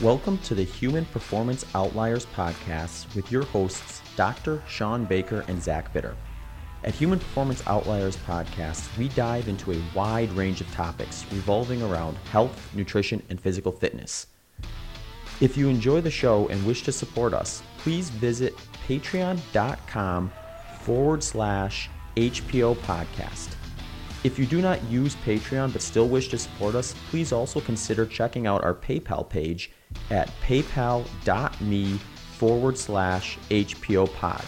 Welcome to the Human Performance Outliers podcast with your hosts, Dr. Sean Baker and Zach Bitter. At Human Performance Outliers podcast, we dive into a wide range of topics revolving around health, nutrition, and physical fitness. If you enjoy the show and wish to support us, please visit patreon.com forward slash HPO podcast. If you do not use Patreon but still wish to support us, please also consider checking out our PayPal page at paypal.me forward slash HPO pod.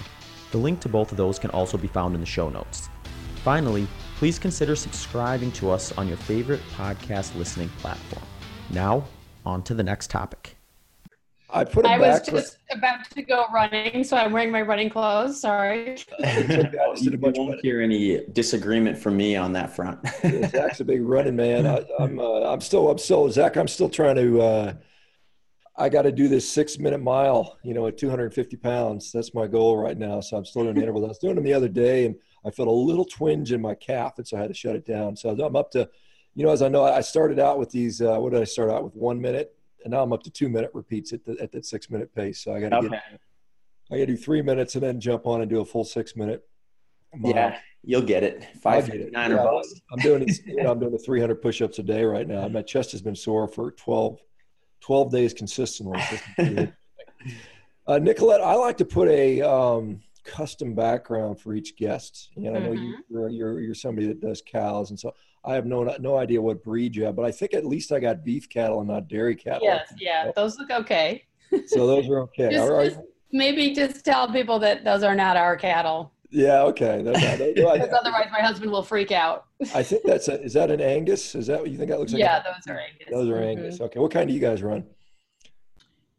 The link to both of those can also be found in the show notes. Finally, please consider subscribing to us on your favorite podcast listening platform. Now, on to the next topic. I put I it was back. just about to go running, so I'm wearing my running clothes. Sorry. you won't hear any disagreement from me on that front. Zach's a big running man. I, I'm uh, I'm still I'm still Zach. I'm still trying to. Uh, I got to do this six minute mile. You know, at 250 pounds. That's my goal right now. So I'm still doing intervals. I was doing them the other day, and I felt a little twinge in my calf, and so I had to shut it down. So I'm up to, you know, as I know, I started out with these. Uh, what did I start out with? One minute and now I'm up to two minute repeats at, the, at that six minute pace. So I got to okay. get, I got to do three minutes and then jump on and do a full six minute. Mile. Yeah, you'll get it. Five fifty nine yeah, or bust. I'm doing you know, I'm doing the 300 push-ups a day right now. My chest has been sore for 12, 12 days consistently. uh, Nicolette, I like to put a um, custom background for each guest. You know, I know Mm-hmm. you, you're, you're you're somebody that does cows, and so I have no no idea what breed you have, but I think at least I got beef cattle and not dairy cattle. Yes, yeah, those look okay. So those are okay. Just, All right. just maybe just tell people that those are not our cattle, Yeah. Okay. That's not, those- I, because otherwise my husband will freak out. I think that's a, is that an Angus? Is that what you think that looks like? Yeah, those are Angus. Those are. Angus. Okay. What kind do you guys run?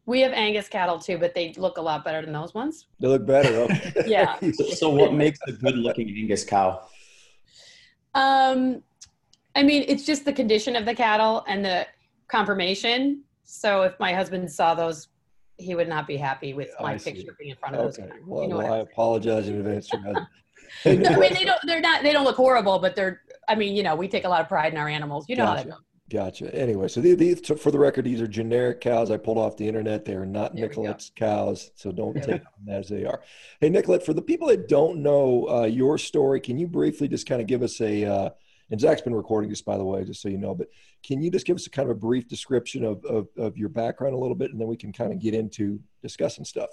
We have Angus cattle too, but they look a lot better than those ones. They look better. Okay. Yeah. So, what makes a good looking Angus cow? Um, I mean, it's just the condition of the cattle and the conformation. So if my husband saw those, he would not be happy with I my see. picture being in front of those. Okay. cattle. Well, You know well what I I'm apologize in advance. for that. saying. I mean, they don't. They're not. They don't look horrible, but they're. I mean, you know, we take a lot of pride in our animals. You know how that Gotcha. goes. Gotcha. Anyway, so these, these, for the record, these are generic cows I pulled off the internet. They are not There we go. Nicolette's cows, so don't take them as they are. Hey, Nicolette, for the people that don't know uh, your story, can you briefly just kind of give us a, uh, and Zach's been recording this, by the way, just so you know, but can you just give us a kind of a brief description of, of, of your background a little bit, and then we can kind of get into discussing stuff.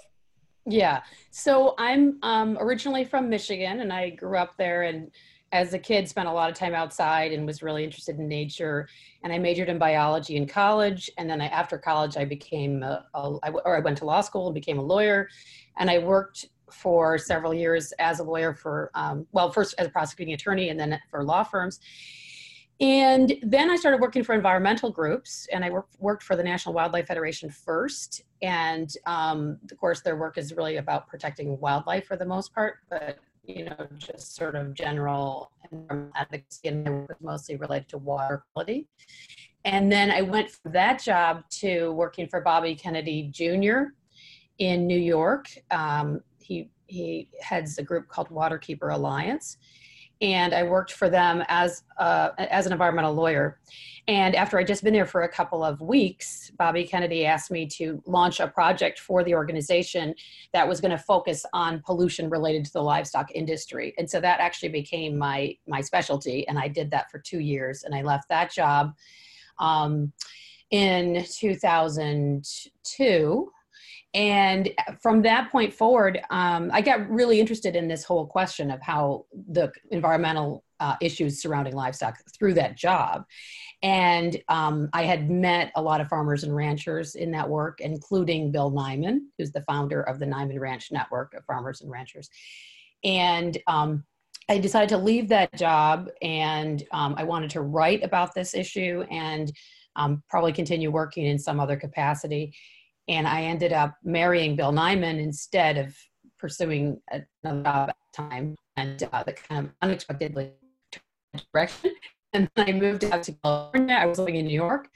Yeah. So I'm um, originally from Michigan, and I grew up there. And as a kid, spent a lot of time outside and was really interested in nature. And I majored in biology in college. And then I, after college, I became a, a, I, or I went to law school and became a lawyer. And I worked for several years as a lawyer for, um, well, first as a prosecuting attorney, and then for law firms. And then I started working for environmental groups, and I worked worked for the National Wildlife Federation first. And um, of course, their work is really about protecting wildlife for the most part, but you know, just sort of general advocacy, and my work was mostly related to water quality. And then I went from that job to working for Bobby Kennedy Jr. in New York. Um, he he heads a group called Waterkeeper Alliance, and I worked for them as uh, as an environmental lawyer. And after I'd just been there for a couple of weeks, Bobby Kennedy asked me to launch a project for the organization that was going to focus on pollution related to the livestock industry. And so that actually became my my specialty, and I did that for two years. And I left that job um, in 2002 and from that point forward um, i got really interested in this whole question of how the environmental uh, issues surrounding livestock through that job and um, i had met a lot of farmers and ranchers in that work including bill niman who's the founder of the niman ranch network of farmers and ranchers and um, I decided to leave that job and um, I wanted to write about this issue and um, probably continue working in some other capacity. And I ended up marrying Bill Niman instead of pursuing another job at the time and uh, the kind of unexpectedly direction. And then I moved out to California. I was living in New York.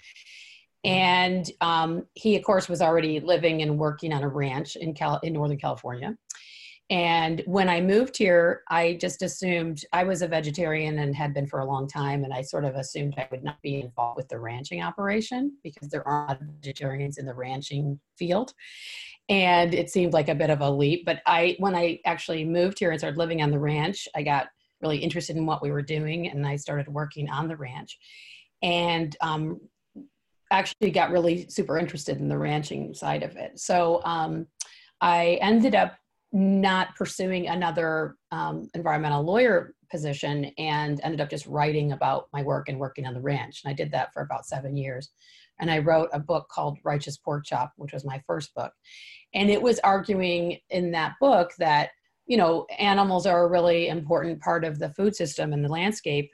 And um, he, of course, was already living and working on a ranch in, Cal- in Northern California. And when I moved here, I just assumed I was a vegetarian and had been for a long time. And I sort of assumed I would not be involved with the ranching operation because there aren't vegetarians in the ranching field. And it seemed like a bit of a leap. But I, when I actually moved here and started living on the ranch, I got really interested in what we were doing and I started working on the ranch. And um, actually got really super interested in the ranching side of it. So um, I ended up not pursuing another um, environmental lawyer position and ended up just writing about my work and working on the ranch. And I did that for about seven years. And I wrote a book called Righteous Pork Chop, which was my first book. And it was arguing in that book that, you know, animals are a really important part of the food system and the landscape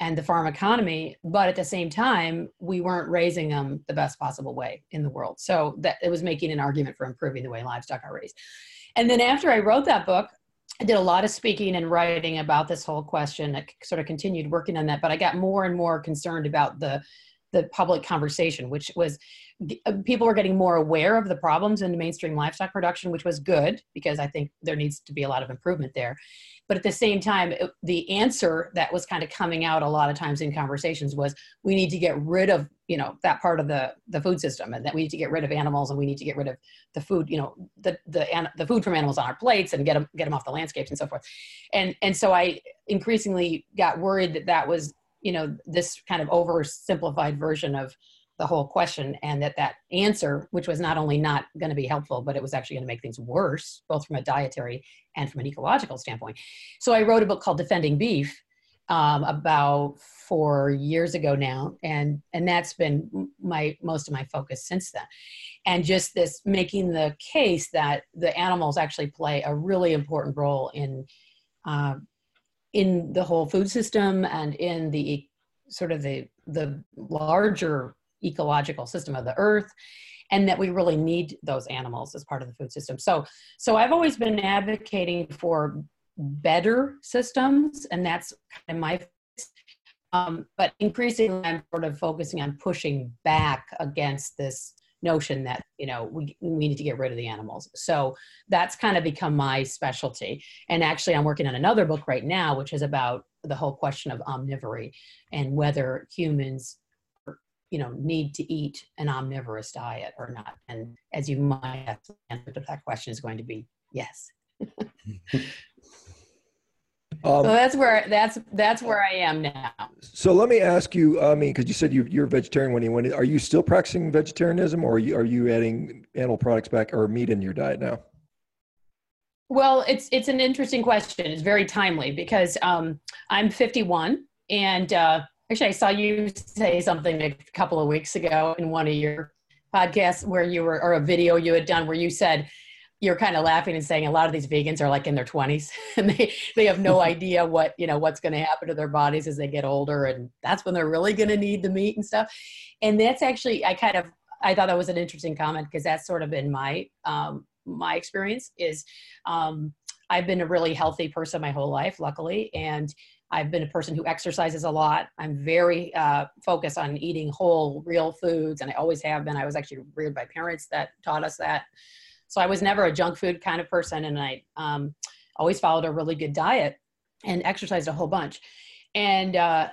and the farm economy but at the same time we weren't raising them the best possible way in the world so that it was making an argument for improving the way livestock are raised and then after i wrote that book i did a lot of speaking and writing about this whole question. I sort of continued working on that but i got more and more concerned about the the public conversation, which was uh, people were getting more aware of the problems in mainstream livestock production, which was good because I think there needs to be a lot of improvement there. But at the same time, it, the answer that was kind of coming out a lot of times in conversations was we need to get rid of you know that part of the the food system and that we need to get rid of animals and we need to get rid of the food you know the the the food from animals on our plates and get them get them off the landscapes and so forth and and so i increasingly got worried that that was you know this kind of oversimplified version of the whole question and that that answer which was not only not going to be helpful but it was actually going to make things worse both from a dietary and from an ecological standpoint. So i wrote a book called defending beef um, about four years ago now and and that's been my most of my focus since then. And just this making the case that the animals actually play a really important role in uh, in the whole food system and in the sort of the the larger ecological system of the earth and that we really need those animals as part of the food system. So so i've always been advocating for better systems and that's kind of my um, but increasingly i'm sort of focusing on pushing back against this notion that you know we, we need to get rid of the animals. So that's kind of become my specialty. And actually i'm working on another book right now which is about the whole question of omnivory and whether humans you know need to eat an omnivorous diet or not and as you might have answer to that question is going to be yes Um, so that's where that's that's where I am now. So let me ask you. I mean, because you said you, you're a vegetarian when you went. Are you still practicing vegetarianism, or are you, are you adding animal products back or meat in your diet now? Well, it's it's an interesting question. It's very timely because um, I'm 51, and uh, actually, I saw you say something a couple of weeks ago in one of your podcasts where you were, or a video you had done where you said you're kind of laughing and saying a lot of these vegans are like in their 20s and they they have no idea what you know what's going to happen to their bodies as they get older and that's when they're really going to need the meat and stuff. And that's actually i kind of i thought that was an interesting comment because that's sort of been my um, my experience is um, i've been a really healthy person my whole life luckily and I've been a person who exercises a lot. I'm very uh, focused on eating whole, real foods, and I always have been. I was actually reared by parents that taught us that. So I was never a junk food kind of person, and I um, always followed a really good diet and exercised a whole bunch, and uh,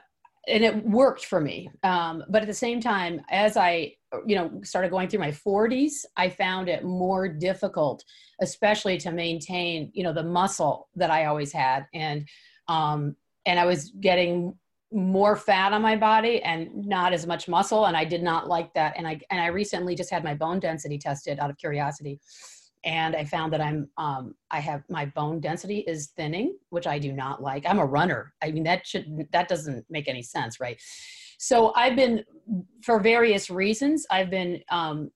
and it worked for me. Um, but at the same time, as I you know started going through my 40s, I found it more difficult, especially to maintain you know the muscle that I always had, and um, and I was getting more fat on my body and not as much muscle and i did not like that. And i and i recently just had my bone density tested out of curiosity and i found that i'm um, i have my bone density is thinning which i do not like. I'm a runner. I mean that should that doesn't make any sense right? So i've been for various reasons i've been um,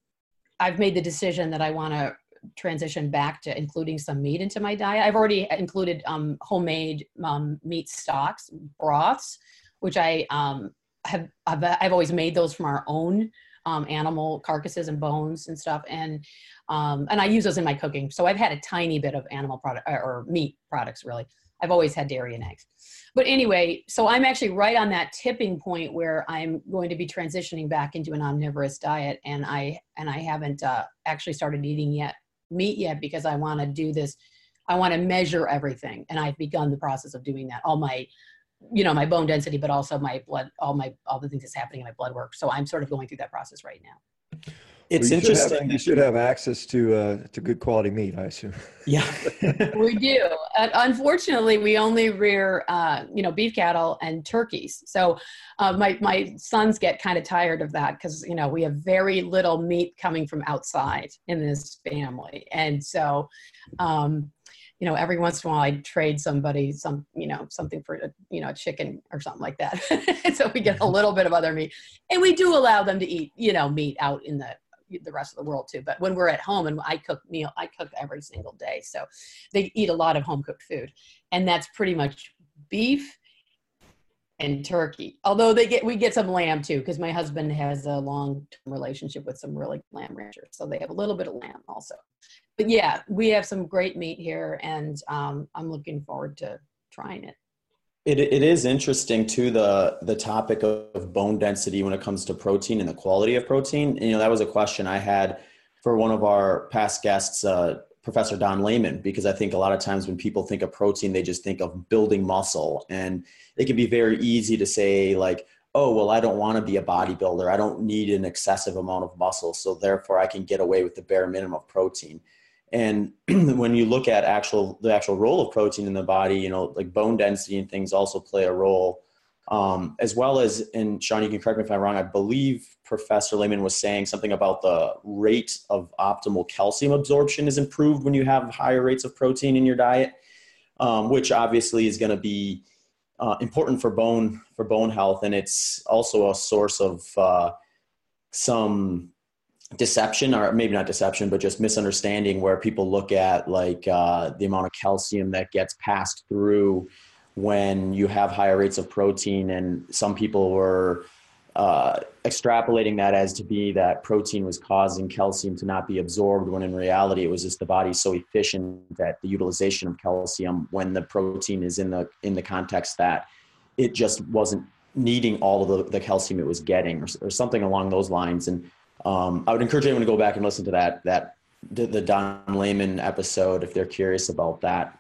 i've made the decision that i want to transition back to including some meat into my diet i've already included um, homemade um, meat stocks broths which I um, have I've, I've, always made those from our own um, animal carcasses and bones and stuff, and um, and I use those in my cooking. So I've had a tiny bit of animal product or meat products really. I've always had dairy and eggs. But anyway, so I'm actually right on that tipping point where I'm going to be transitioning back into an omnivorous diet, and I and I haven't uh, actually started eating yet meat yet because I want to do this I want to measure everything, and I've begun the process of doing that. All my, you know, my bone density, but also my blood, all my all the things that's happening in my blood work. So I'm sort of going through that process right now. It's well, you interesting. Should have, you should have access to uh, to good quality meat, I assume. Yeah, we do. Uh, unfortunately, we only rear, uh, you know, beef cattle and turkeys. So uh, my my sons get kind of tired of that because you know we have very little meat coming from outside in this family, and so. Um, you know, every once in a while I trade somebody some, you know, something for a, you know, a chicken or something like that. so we get a mm-hmm. little bit of other meat, and we do allow them to eat, you know, meat out in the the rest of the world too. But when we're at home and I cook meal, I cook every single day. So they eat a lot of home cooked food. And that's pretty much beef and turkey. Although they get we get some lamb too, because my husband has a long term relationship with some really lamb ranchers. So they have a little bit of lamb also. But yeah, we have some great meat here and um, I'm looking forward to trying it. It, it is interesting too the the topic of bone density when it comes to protein and the quality of protein. And, you know that was a question I had for one of our past guests, uh, Professor Don Layman, because I think a lot of times when people think of protein, they just think of building muscle, and it can be very easy to say like, oh well, I don't want to be a bodybuilder. I don't need an excessive amount of muscle, so therefore I can get away with the bare minimum of protein. And when you look at actual the actual role of protein in the body, you know, like bone density and things also play a role, um, as well as. And Sean, you can correct me if I'm wrong. I believe Professor Layman was saying something about the rate of optimal calcium absorption is improved when you have higher rates of protein in your diet, um, which obviously is going to be uh, important for bone for bone health, and it's also a source of uh, some deception or maybe not deception but just misunderstanding where people look at like uh, the amount of calcium that gets passed through when you have higher rates of protein. And some people were uh, extrapolating that as to be that protein was causing calcium to not be absorbed when in reality it was just the body so efficient that the utilization of calcium when the protein is in the in the context that it just wasn't needing all of the, the calcium it was getting or, or something along those lines. And um, I would encourage anyone to go back and listen to that that the, Don Layman episode if they're curious about that.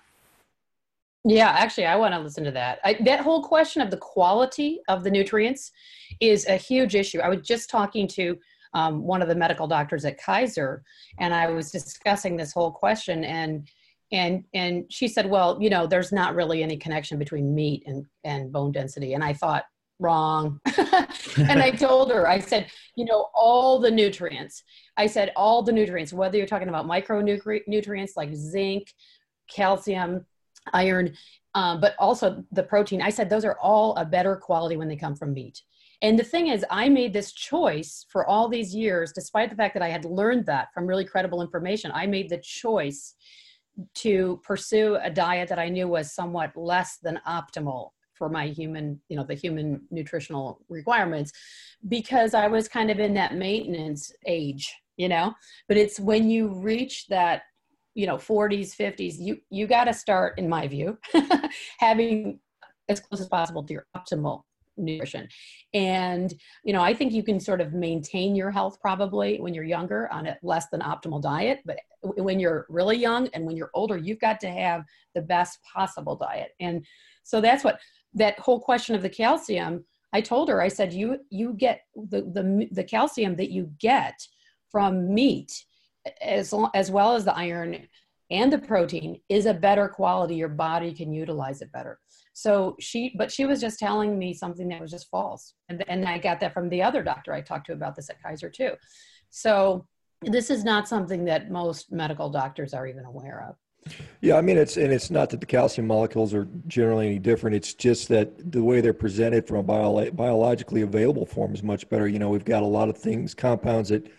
Yeah, actually, I want to listen to that. I, that whole question of the quality of the nutrients is a huge issue. I was just talking to um, one of the medical doctors at Kaiser, and I was discussing this whole question, and and and she said, well, you know, there's not really any connection between meat and and bone density. And I thought, wrong. and I told her, I said, you know, all the nutrients. I said, all the nutrients, whether you're talking about micronutrients like zinc, calcium, iron, um, but also the protein. I said, those are all a better quality when they come from meat. And the thing is, I made this choice for all these years, despite the fact that I had learned that from really credible information. I made the choice to pursue a diet that I knew was somewhat less than optimal for my human you know the human nutritional requirements because i was kind of in that maintenance age you know? But it's when you reach that you know 40s 50s you you got to start in my view having as close as possible to your optimal nutrition. And you know i think you can sort of maintain your health probably when you're younger on a less than optimal diet but when you're really young and when you're older you've got to have the best possible diet. And so that's what that whole question of the calcium, I told her, I said, you you get the the, the calcium that you get from meat, as as well as the iron and the protein, is a better quality. Your body can utilize it better. So she, but she was just telling me something that was just false, and and I got that from the other doctor I talked to about this at Kaiser too. So this is not something that most medical doctors are even aware of. Yeah, I mean it's and it's not that the calcium molecules are generally any different. It's just that the way they're presented from a bio, biologically available form is much better. You know, we've got a lot of things, compounds that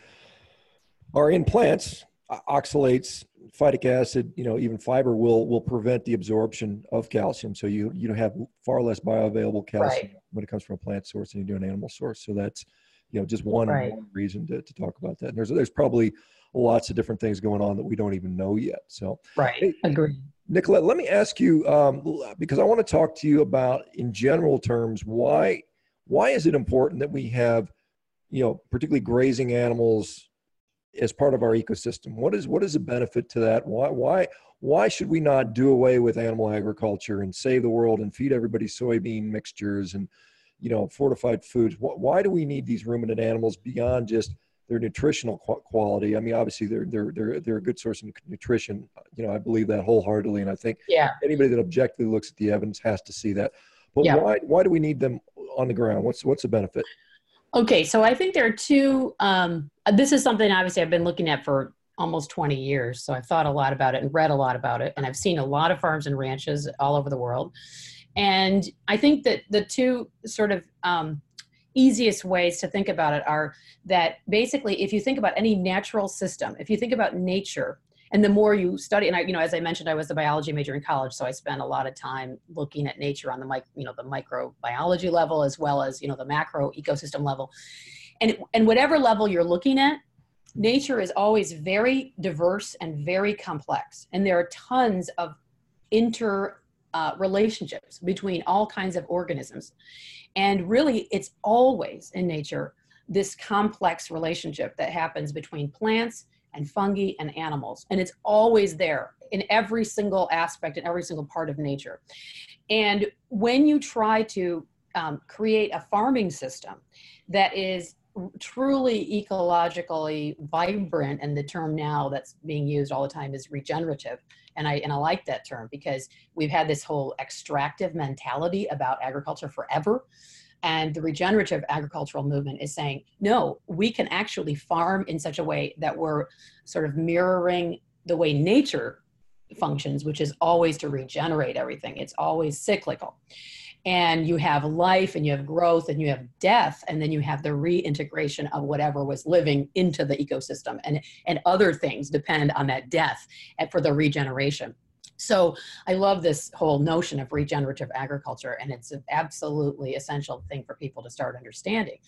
are in plants, oxalates, phytic acid, you know, even fiber will will prevent the absorption of calcium. So you you have far less bioavailable calcium right. when it comes from a plant source than you do an animal source. So that's you know just one, right. one reason to, to talk about that. And there's there's probably lots of different things going on that we don't even know yet. So, right, hey, agree. Nicolette, let me ask you um, because I want to talk to you about, in general terms, why why is it important that we have, you know, particularly grazing animals as part of our ecosystem. What is what is the benefit to that? Why why why should we not do away with animal agriculture and save the world and feed everybody soybean mixtures and you know fortified foods? Why do we need these ruminant animals beyond just their nutritional quality? I mean, obviously they're they're they're they're a good source of nutrition. You know, I believe that wholeheartedly, and I think yeah. anybody that objectively looks at the evidence has to see that. But yeah. why why do we need them on the ground? What's what's the benefit? Okay, so I think there are two. Um, this is something obviously I've been looking at for almost 20 years. So I've thought a lot about it and read a lot about it. And I've seen a lot of farms and ranches all over the world. And I think that the two sort of um, easiest ways to think about it are that basically, if you think about any natural system, if you think about nature, and the more you study and i you know as i mentioned i was a biology major in college so i spent a lot of time looking at nature on the mic you know the microbiology level as well as you know the macro ecosystem level. And and whatever level you're looking at nature is always very diverse and very complex. And there are tons of inter uh, relationships between all kinds of organisms and really it's always in nature this complex relationship that happens between plants and fungi and animals. And it's always there in every single aspect, in every single part of nature. And when you try to um, create a farming system that is truly ecologically vibrant and the term now that's being used all the time is regenerative and i and i like that term because we've had this whole extractive mentality about agriculture forever and the regenerative agricultural movement is saying, no, we can actually farm in such a way that we're sort of mirroring the way nature functions, which is always to regenerate everything. It's always cyclical. And you have life and you have growth and you have death, and then you have the reintegration of whatever was living into the ecosystem. And, and other things depend on that death for the regeneration. So I love this whole notion of regenerative agriculture, and it's an absolutely essential thing for people to start understanding.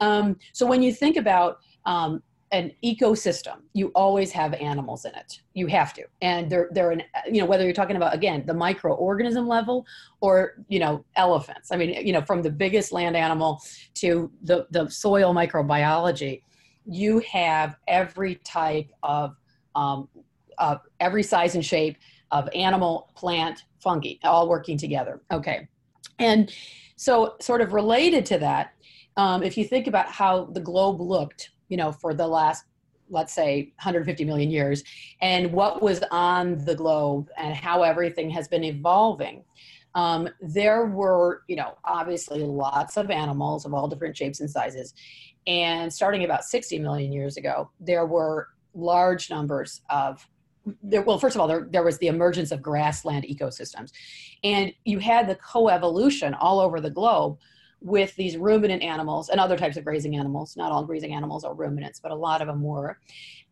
Um, so when you think about um, an ecosystem, you always have animals in it. You have to, and they're they're an you know whether you're talking about again the microorganism level or you know elephants. I mean you know from the biggest land animal to the the soil microbiology, you have every type of um, uh, every size and shape of animal, plant, fungi, all working together. Okay. And so, sort of related to that, um, if you think about how the globe looked, you know, for the last, let's say, 150 million years, and what was on the globe and how everything has been evolving, um, there were, you know, obviously lots of animals of all different shapes and sizes. And starting about 60 million years ago, there were large numbers of there, well, first of all, there, there was the emergence of grassland ecosystems. And you had the coevolution all over the globe with these ruminant animals and other types of grazing animals. Not all grazing animals are ruminants, but a lot of them were.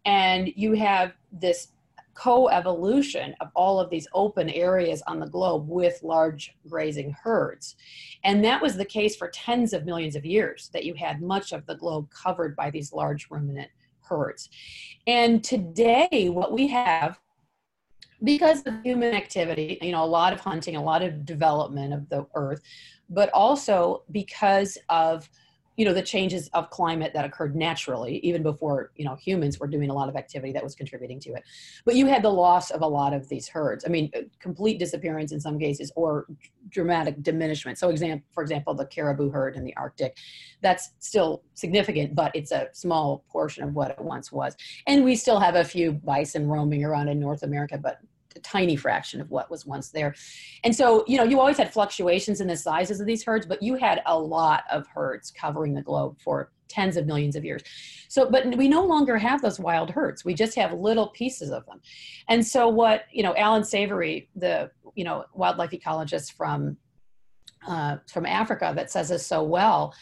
And you have this co-evolution of all of these open areas on the globe with large grazing herds. And that was the case for tens of millions of years that you had much of the globe covered by these large ruminant herds. And today, what we have, because of human activity, you know, a lot of hunting, a lot of development of the earth, but also because of you know the changes of climate that occurred naturally even before you know humans were doing a lot of activity that was contributing to it. But you had the loss of a lot of these herds. I mean uh, complete disappearance in some cases or dramatic diminishment. So example for example the caribou herd in the arctic that's still significant but it's a small portion of what it once was. And we still have a few bison roaming around in north america but a tiny fraction of what was once there. And so, you know, you always had fluctuations in the sizes of these herds, but you had a lot of herds covering the globe for tens of millions of years. So, but we no longer have those wild herds. We just have little pieces of them. And so what, you know, Allan Savory, the, you know, wildlife ecologist from, uh, from Africa that says this so well,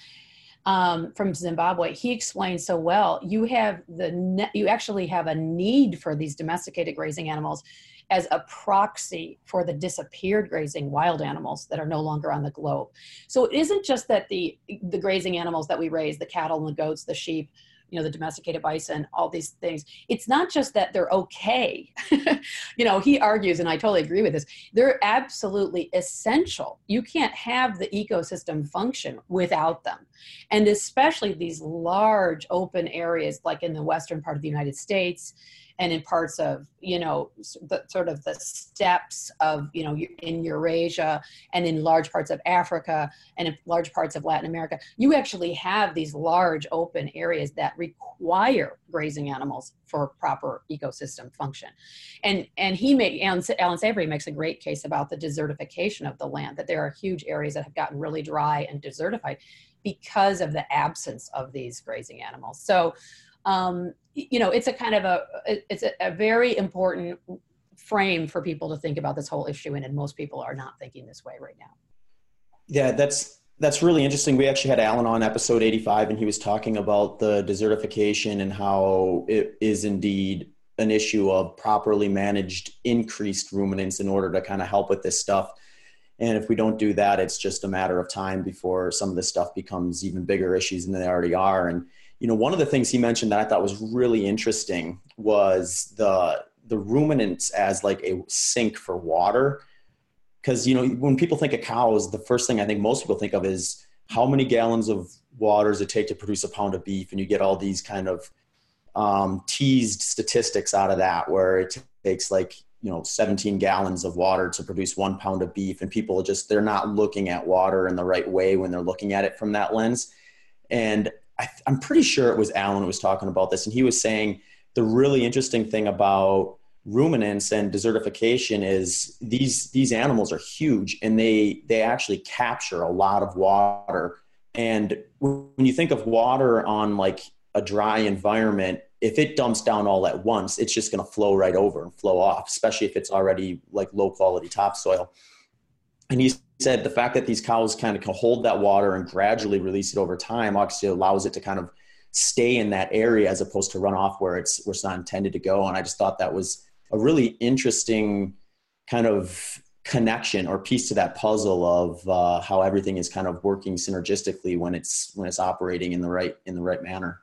um, from Zimbabwe, he explains so well. You have the ne- you actually have a need for these domesticated grazing animals as a proxy for the disappeared grazing wild animals that are no longer on the globe. So it isn't just that the, the grazing animals that we raise, the cattle and the goats, the sheep, you know the domesticated bison all these things it's not just that they're okay. You know he argues and i totally agree with this they're absolutely essential. You can't have the ecosystem function without them. And especially these large open areas like in the western part of the united states and in parts of you know the sort of the steppes of you know in Eurasia and in large parts of Africa and in large parts of Latin America, you actually have these large open areas that require grazing animals for proper ecosystem function. And and he made Allan Savory makes a great case about the desertification of the land that there are huge areas that have gotten really dry and desertified because of the absence of these grazing animals. So um, you know, it's a kind of a, it's a, a, very important frame for people to think about this whole issue in, and most people are not thinking this way right now. Yeah, that's that's really interesting. We actually had Allan on episode 85, and he was talking about the desertification and how it is indeed an issue of properly managed increased ruminants in order to kind of help with this stuff. And if we don't do that, it's just a matter of time before some of this stuff becomes even bigger issues than they already are. And you know, one of the things he mentioned that I thought was really interesting was the the ruminants as like a sink for water. Because you know, when people think of cows, the first thing I think most people think of is how many gallons of water does it take to produce a pound of beef, and you get all these kind of um, teased statistics out of that, where it takes like you know 17 gallons of water to produce one pound of beef, and people just they're not looking at water in the right way when they're looking at it from that lens. And I, am pretty sure it was Allan who was talking about this, and he was saying the really interesting thing about ruminants and desertification is these these animals are huge and they they actually capture a lot of water. And when you think of water on like a dry environment, if it dumps down all at once, it's just going to flow right over and flow off, especially if it's already like low quality topsoil. And he's said the fact that these cows kind of can hold that water and gradually release it over time actually allows it to kind of stay in that area as opposed to run off where it's where it's not intended to go. And I just thought that was a really interesting kind of connection or piece to that puzzle of uh, how everything is kind of working synergistically when it's when it's operating in the right in the right manner.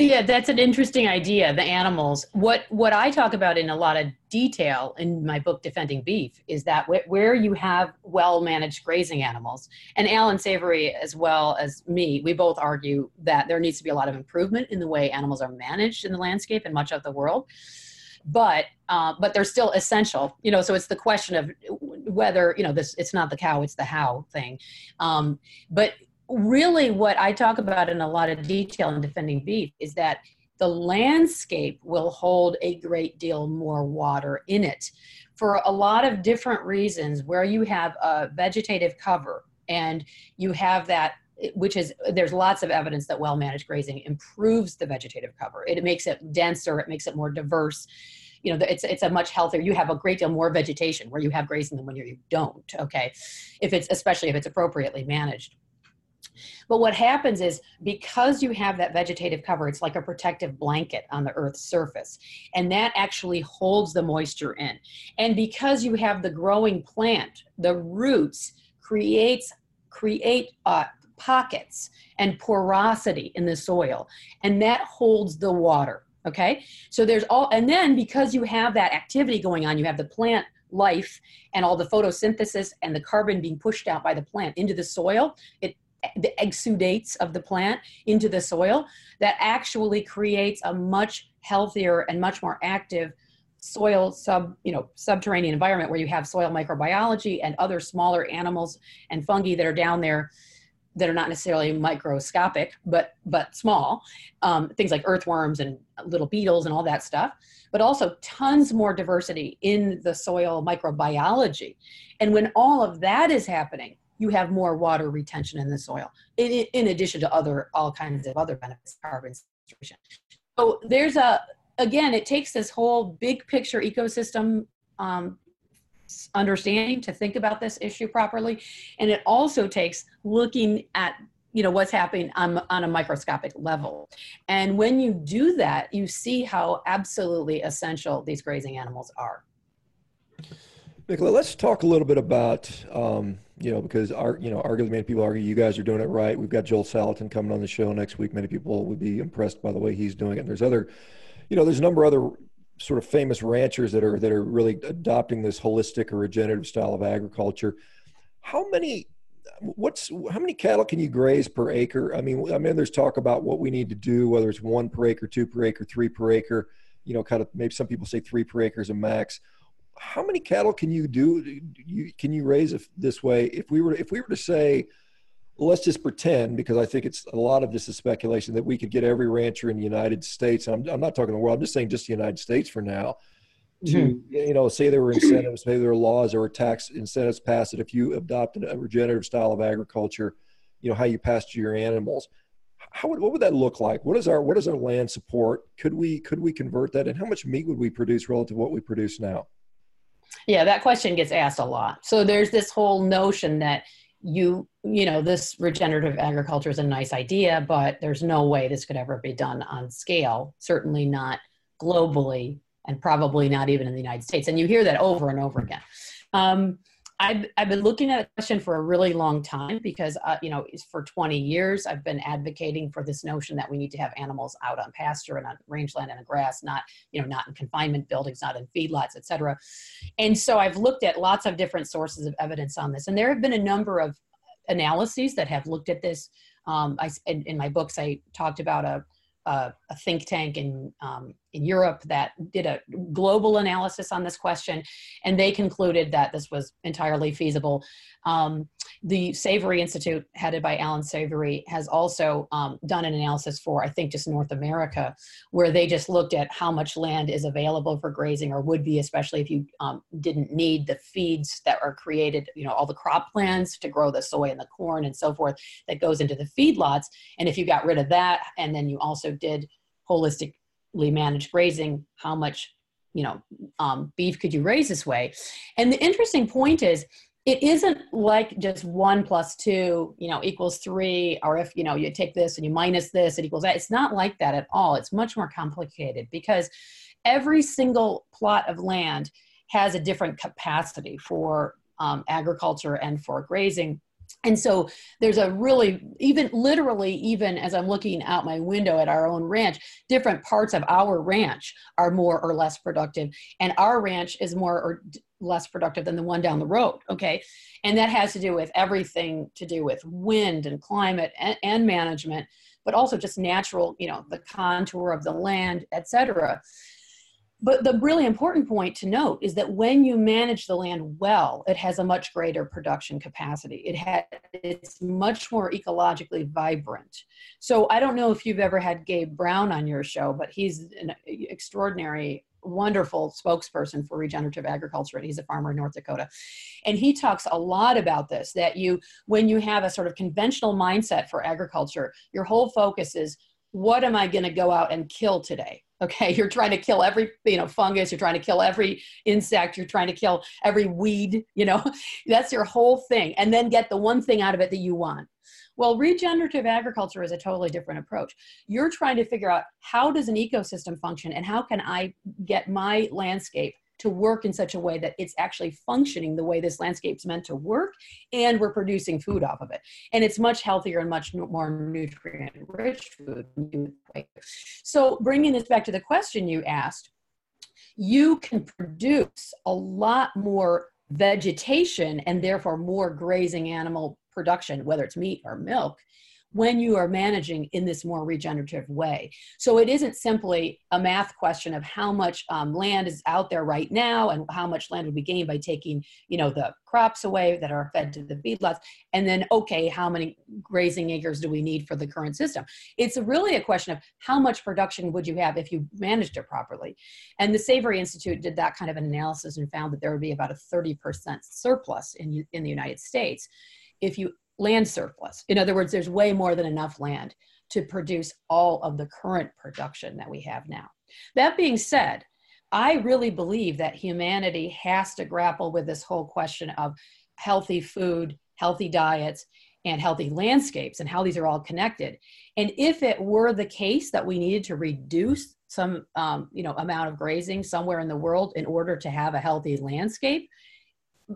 Yeah, that's an interesting idea. The animals. What what I talk about in a lot of detail in my book Defending Beef is that where you have well managed grazing animals, and Allan Savory as well as me, we both argue that there needs to be a lot of improvement in the way animals are managed in the landscape in much of the world. But uh, but they're still essential, you know. So it's the question of whether you know this. It's not the cow; it's the how thing. Um, but really what I talk about in a lot of detail in defending beef is that the landscape will hold a great deal more water in it for a lot of different reasons where you have a vegetative cover and you have that which is there's lots of evidence that well managed grazing improves the vegetative cover. It makes it denser it makes it more diverse. You know it's it's a much healthier you have a great deal more vegetation where you have grazing than when you don't okay? If it's especially if it's appropriately managed but what happens is because you have that vegetative cover, it's like a protective blanket on the earth's surface. And that actually holds the moisture in. And because you have the growing plant, the roots creates create uh, pockets and porosity in the soil. And that holds the water. Okay. So there's all, and then because you have that activity going on, you have the plant life and all the photosynthesis and the carbon being pushed out by the plant into the soil, it the exudates of the plant into the soil that actually creates a much healthier and much more active soil sub you know subterranean environment where you have soil microbiology and other smaller animals and fungi that are down there that are not necessarily microscopic but but small. Um, things like earthworms and little beetles and all that stuff but also tons more diversity in the soil microbiology. And when all of that is happening you have more water retention in the soil, in, in addition to other all kinds of other benefits, carbon sequestration. So there's a again, it takes this whole big picture ecosystem um, understanding to think about this issue properly, and it also takes looking at you know what's happening on, on a microscopic level. And when you do that you see how absolutely essential these grazing animals are Nicola, let's talk a little bit about, um, you know, because our, you know, arguably many people argue you guys are doing it right. We've got Joel Salatin coming on the show next week. Many people would be impressed by the way he's doing it. And there's other, you know, there's a number of other sort of famous ranchers that are that are really adopting this holistic or regenerative style of agriculture. How many what's how many cattle can you graze per acre? I mean, I mean, there's talk about what we need to do, whether it's one per acre, two per acre, three per acre. You know, kind of maybe some people say three per acre is a max. How many cattle can you do? You, can you raise this way? If we were if we were to say, let's just pretend, because I think it's a lot of this is speculation that we could get every rancher in the United States. I'm, I'm not talking the world. I'm just saying just the United States for now to mm-hmm. you know say there were incentives maybe there were laws or tax incentives passed that if you adopted a regenerative style of agriculture you know how you pasture your animals how would what would that look like what is our what is our land support could we could we convert that and how much meat would we produce relative to what we produce now yeah that question gets asked a lot so there's this whole notion that you you know this regenerative agriculture is a nice idea but there's no way this could ever be done on scale certainly not globally and probably not even in the United States. And you hear that over and over again. Um, I've, I've been looking at a question for a really long time because, uh, you know, for 20 years, I've been advocating for this notion that we need to have animals out on pasture and on rangeland and on grass, not, you know, not in confinement buildings, not in feedlots, et cetera. And so I've looked at lots of different sources of evidence on this. And there have been a number of analyses that have looked at this. Um, I, in, in my books, I talked about a, a, a think tank in um, in Europe that did a global analysis on this question, and they concluded that this was entirely feasible. Um, the Savory Institute, headed by Allan Savory, has also um, done an analysis for, I think, just North America, where they just looked at how much land is available for grazing or would be, especially if you um, didn't need the feeds that are created, you know, all the crop croplands to grow the soy and the corn and so forth that goes into the feedlots. And if you got rid of that, and then you also did holistically managed grazing, how much you know um, beef could you raise this way? And the interesting point is it isn't like just one plus two you know equals three or if you know you take this and you minus this it equals that. It's not like that at all. It's much more complicated because every single plot of land has a different capacity for um, agriculture and for grazing and so there's a really even literally even as i'm looking out my window at our own ranch different parts of our ranch are more or less productive. And our ranch is more or less productive than the one down the road okay? And that has to do with everything to do with wind and climate and, and management but also just natural you know the contour of the land etc but the really important point to note is that when you manage the land well, it has a much greater production capacity. It has, it's much more ecologically vibrant. So I don't know if you've ever had Gabe Brown on your show, but he's an extraordinary wonderful spokesperson for regenerative agriculture and he's a farmer in north dakota and he talks a lot about this that you when you have a sort of conventional mindset for agriculture your whole focus is what am i going to go out and kill today okay? You're trying to kill every you know fungus you're trying to kill every insect you're trying to kill every weed you know? That's your whole thing and then get the one thing out of it that you want. Well regenerative agriculture is a totally different approach. You're trying to figure out how does an ecosystem function and how can i get my landscape to work in such a way that it's actually functioning the way this landscape's meant to work and we're producing food off of it. And it's much healthier and much more nutrient rich food so bringing this back to the question you asked you can produce a lot more vegetation and therefore more grazing animal production whether it's meat or milk when you are managing in this more regenerative way. So it isn't simply a math question of how much um, land is out there right now and how much land would be gained by taking, you know, the crops away that are fed to the feedlots, and then okay, how many grazing acres do we need for the current system? It's really a question of how much production would you have if you managed it properly. And the Savory Institute did that kind of an analysis and found that there would be about a 30% surplus in in the United States if you land surplus. In other words, there's way more than enough land to produce all of the current production that we have now. That being said, I really believe that humanity has to grapple with this whole question of healthy food, healthy diets, and healthy landscapes and how these are all connected. And if it were the case that we needed to reduce some um, you know amount of grazing somewhere in the world in order to have a healthy landscape,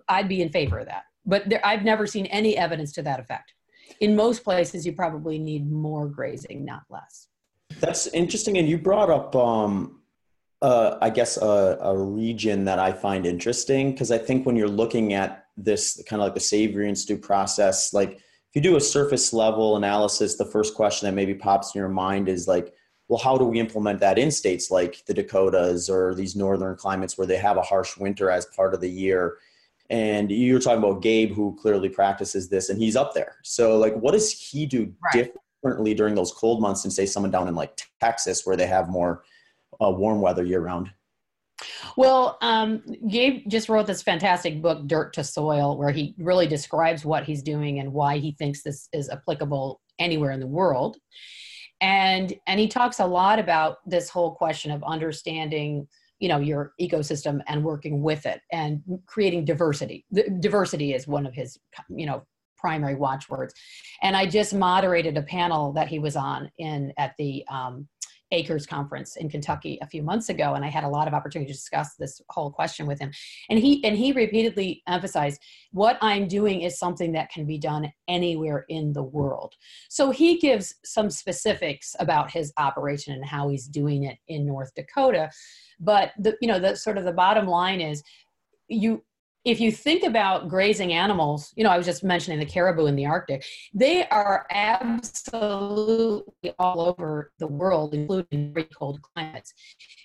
I'd be in favor of that. But there, I've never seen any evidence to that effect. In most places, you probably need more grazing, not less. That's interesting. And you brought up, um, uh, I guess, a, a region that I find interesting because I think when you're looking at this kind of like the Savory Stew process, like if you do a surface level analysis, the first question that maybe pops in your mind is like, well, how do we implement that in states like the Dakotas or these northern climates where they have a harsh winter as part of the year? And you were talking about Gabe, who clearly practices this, and he's up there. So, like, what does he do right. differently during those cold months than say someone down in like Texas where they have more uh, warm weather year round? Well, um, Gabe just wrote this fantastic book, Dirt to Soil, where he really describes what he's doing and why he thinks this is applicable anywhere in the world and and he talks a lot about this whole question of understanding you know your ecosystem and working with it and creating diversity. The, diversity is one of his you know primary watchwords. And i just moderated a panel that he was on in at the um, Acres conference in Kentucky a few months ago, and I had a lot of opportunity to discuss this whole question with him. And he and he repeatedly emphasized what I'm doing is something that can be done anywhere in the world. So he gives some specifics about his operation and how he's doing it in North Dakota. But the you know the sort of the bottom line is you if you think about grazing animals, you know, I was just mentioning the caribou in the Arctic, they are absolutely all over the world, including very cold climates.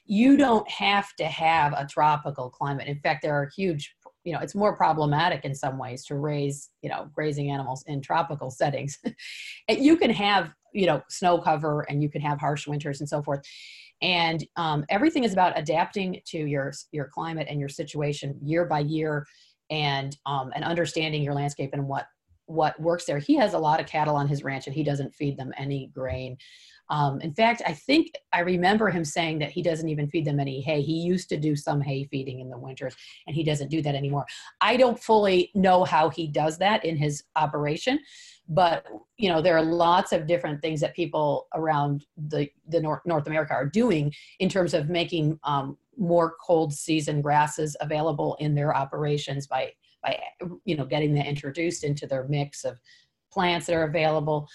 You don't have to have a tropical climate. In fact, there are huge, you know, it's more problematic in some ways to raise, you know, grazing animals in tropical settings. you can have, you know, snow cover and you can have harsh winters and so forth and um, everything is about adapting to your your climate and your situation year by year and um, and understanding your landscape and what what works there. He has a lot of cattle on his ranch and he doesn't feed them any grain. Um, in fact i think i remember him saying that he doesn't even feed them any hay. He used to do some hay feeding in the winters and he doesn't do that anymore. I don't fully know how he does that in his operation but you know there are lots of different things that people around the the north, north america are doing in terms of making um, more cold season grasses available in their operations by by you know getting that introduced into their mix of plants that are available.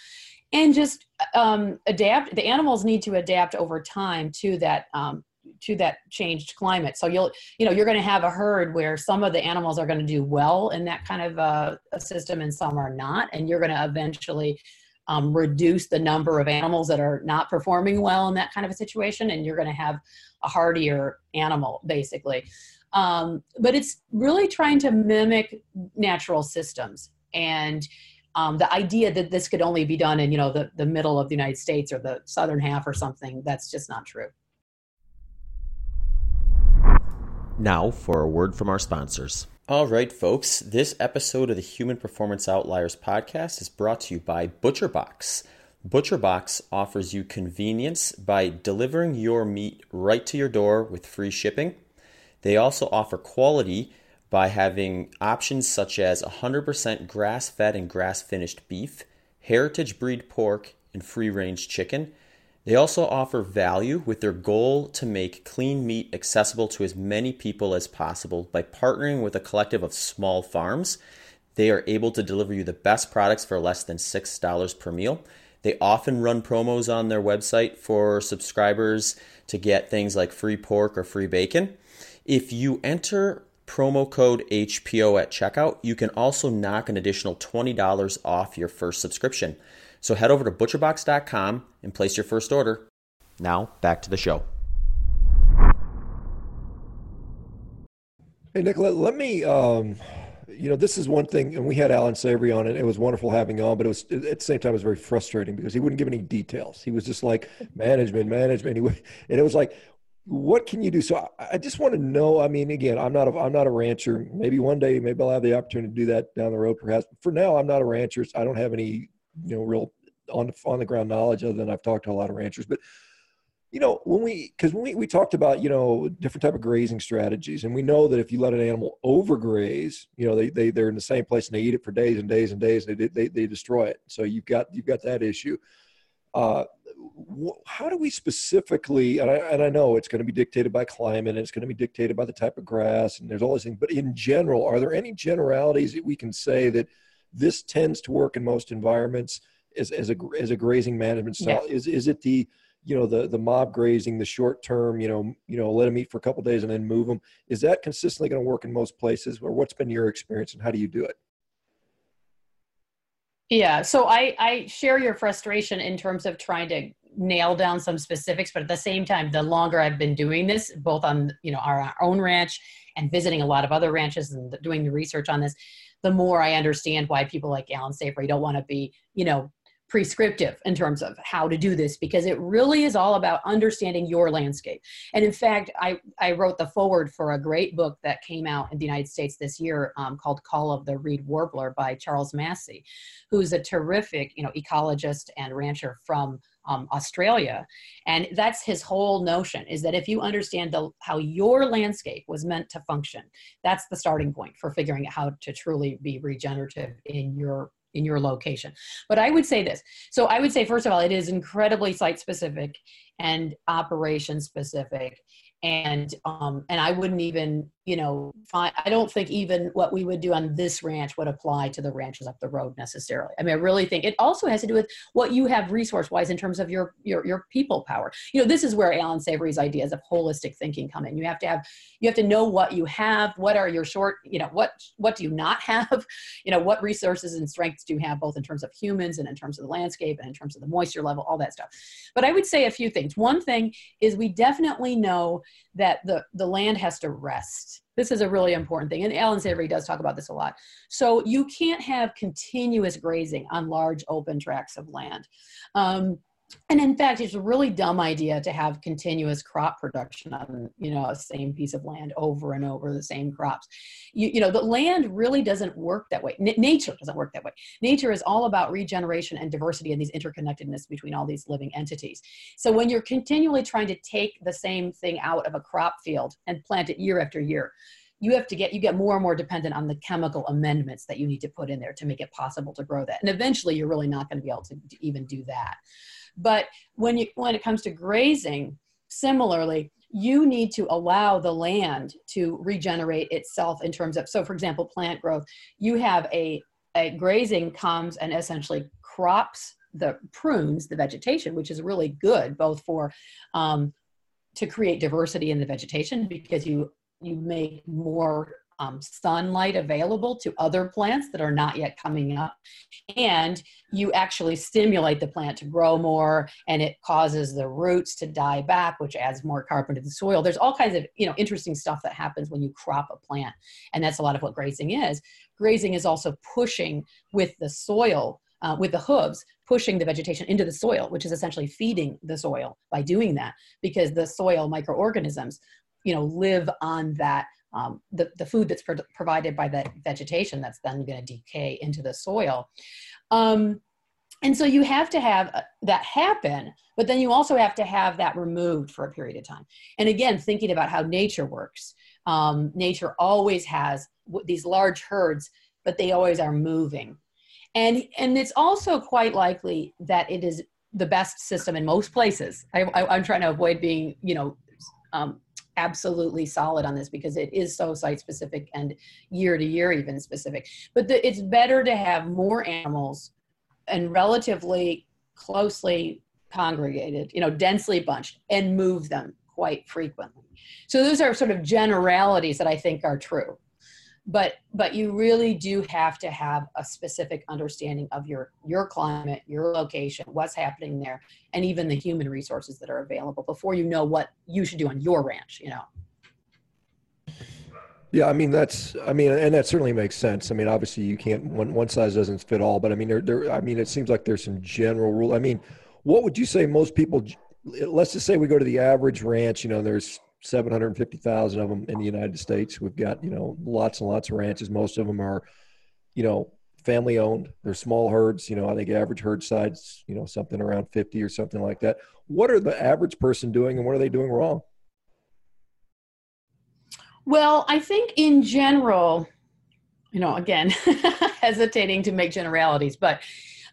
And just um, adapt the animals need to adapt over time to that um, to that changed climate. So you'll, you know, you're going to have a herd where some of the animals are going to do well in that kind of uh, a system and some are not. And you're going to eventually um, reduce the number of animals that are not performing well in that kind of a situation. And you're going to have a hardier animal basically. Um, but it's really trying to mimic natural systems. And um, the idea that this could only be done in, you know, the, the middle of the United States or the southern half or something, that's just not true. Now for a word from our sponsors. All right, folks, this episode of the Human Performance Outliers podcast is brought to you by ButcherBox. ButcherBox offers you convenience by delivering your meat right to your door with free shipping. They also offer quality by having options such as 100% grass fed and grass finished beef, heritage breed pork, and free range chicken they also offer value with their goal to make clean meat accessible to as many people as possible by partnering with a collective of small farms. They are able to deliver you the best products for less than $6 per meal. They often run promos on their website for subscribers to get things like free pork or free bacon. If you enter promo code HPO at checkout, you can also knock an additional $20 off your first subscription. So head over to butcherbox.com and place your first order. Now, back to the show. Hey, Nicola, let me, um, you know, this is one thing, and we had Allan Savory on it. It was wonderful having on, but it was at the same time, it was very frustrating because he wouldn't give any details. He was just like management, management. He would, and it was like, what can you do? So I, I just want to know. I mean, again, I'm not a, I'm not a rancher. Maybe one day, maybe I'll have the opportunity to do that down the road, perhaps. But for now, I'm not a rancher. I don't have any you know real on on the ground knowledge other than I've talked to a lot of ranchers. But you know when we because when we, we talked about you know different type of grazing strategies and we know that if you let an animal overgraze you know they, they they're in the same place and they eat it for days and days and days and they, they, they destroy it so you've got you've got that issue uh, how do we specifically and I, and I know it's going to be dictated by climate and it's going to be dictated by the type of grass and there's all these things but in general are there any generalities that we can say that this tends to work in most environments as, as a as a grazing management style. Yeah. is is it the you know the the mob grazing the short term you know you know let them eat for a couple days and then move them? Is that consistently going to work in most places or what's been your experience and how do you do it? Yeah so i i share your frustration in terms of trying to nail down some specifics but at the same time the longer i've been doing this both on you know our, our own ranch and visiting a lot of other ranches and doing the research on this the more i understand why people like Allan Savory don't want to be you know prescriptive in terms of how to do this because it really is all about understanding your landscape. And in fact, I, I wrote the forward for a great book that came out in the United States this year um, called Call of the Reed Warbler by Charles Massy, who's a terrific, you know, ecologist and rancher from um, Australia. And that's his whole notion is that if you understand the, how your landscape was meant to function, that's the starting point for figuring out how to truly be regenerative in your in your location. But I would say this. So I would say, first of all, it is incredibly site specific and operation specific and um, and I wouldn't even you know I don't think even what we would do on this ranch would apply to the ranches up the road necessarily. I mean, I really think it also has to do with what you have resource wise in terms of your your your people power. You know, this is where Allan Savory's ideas of holistic thinking come in. You have to have you have to know what you have. What are your short you know what what do you not have? You know, what resources and strengths do you have both in terms of humans and in terms of the landscape and in terms of the moisture level, all that stuff. But I would say a few things. One thing is we definitely know that the, the land has to rest. This is a really important thing. And Allan Savory does talk about this a lot. So you can't have continuous grazing on large open tracts of land. Um, and in fact it's a really dumb idea to have continuous crop production on you know a same piece of land over and over the same crops. You, you know the land really doesn't work that way. N- nature doesn't work that way. Nature is all about regeneration and diversity and these interconnectedness between all these living entities. So when you're continually trying to take the same thing out of a crop field and plant it year after year you have to get you get more and more dependent on the chemical amendments that you need to put in there to make it possible to grow that. And eventually you're really not going to be able to even do that but when you when it comes to grazing, similarly, you need to allow the land to regenerate itself in terms of so for example plant growth. You have a, a grazing comes and essentially crops the prunes the vegetation which is really good both for um, to create diversity in the vegetation because you you make more um, sunlight available to other plants that are not yet coming up. And you actually stimulate the plant to grow more and it causes the roots to die back, which adds more carbon to the soil. There's all kinds of you know interesting stuff that happens when you crop a plant. And that's a lot of what grazing is. Grazing is also pushing with the soil uh, with the hooves pushing the vegetation into the soil, which is essentially feeding the soil by doing that, because the soil microorganisms, you know, live on that um, the, the food that's pro- provided by that vegetation that's then going to decay into the soil. Um, and so you have to have uh, that happen, but then you also have to have that removed for a period of time. And again, thinking about how nature works, um, nature always has these large herds, but they always are moving. And, and it's also quite likely that it is the best system in most places. I, am trying to avoid being, you know, um, absolutely solid on this because it is so site specific and year to year even specific. But the, it's better to have more animals and relatively closely congregated, you know, densely bunched and move them quite frequently. So those are sort of generalities that I think are true but but you really do have to have a specific understanding of your your climate your location what's happening there and even the human resources that are available before you know what you should do on your ranch you know? Yeah i mean that's i mean and that certainly makes sense. I mean obviously you can't one, one size doesn't fit all but i mean there, there i mean it seems like there's some general rule. I mean what would you say most people let's just say we go to the average ranch you know there's 750,000 of them in the United States. We've got, you know, lots and lots of ranches. Most of them are, you know, family owned. They're small herds. You know, I think average herd size, you know, something around 50 or something like that. What are the average person doing and what are they doing wrong? Well, I think in general, you know, again, hesitating to make generalities, but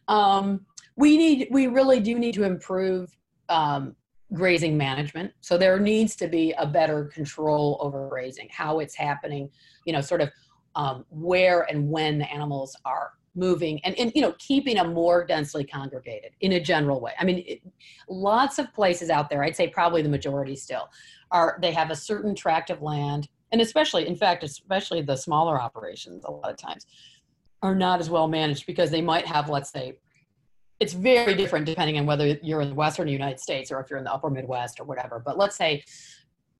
um, we need, we really do need to improve um, grazing management. So there needs to be a better control over grazing, how it's happening, you know, sort of um, where and when the animals are moving and, and you know keeping them more densely congregated in a general way i mean it, lots of places out there i'd say probably the majority still are they have a certain tract of land and especially in fact especially the smaller operations a lot of times are not as well managed because they might have let's say it's very different depending on whether you're in the western united states or if you're in the upper midwest or whatever but let's say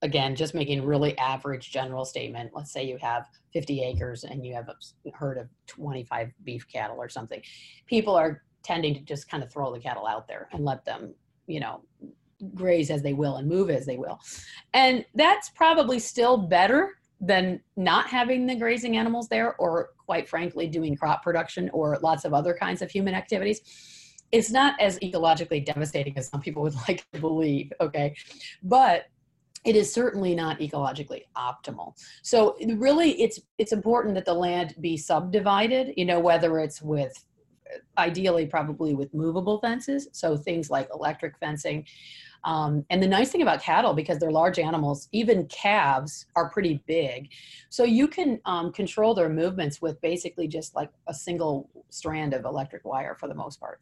again, just making really average general statement. Let's say you have 50 acres and you have a herd of 25 beef cattle or something. People are tending to just kind of throw the cattle out there and let them, you know, graze as they will and move as they will. And that's probably still better than not having the grazing animals there or quite frankly doing crop production or lots of other kinds of human activities it's not as ecologically devastating as some people would like to believe okay? But it is certainly not ecologically optimal. So really it's it's important that the land be subdivided you know whether it's with ideally probably with movable fences so things like electric fencing um, and the nice thing about cattle because they're large animals even calves are pretty big. So you can um, control their movements with basically just like a single strand of electric wire for the most part.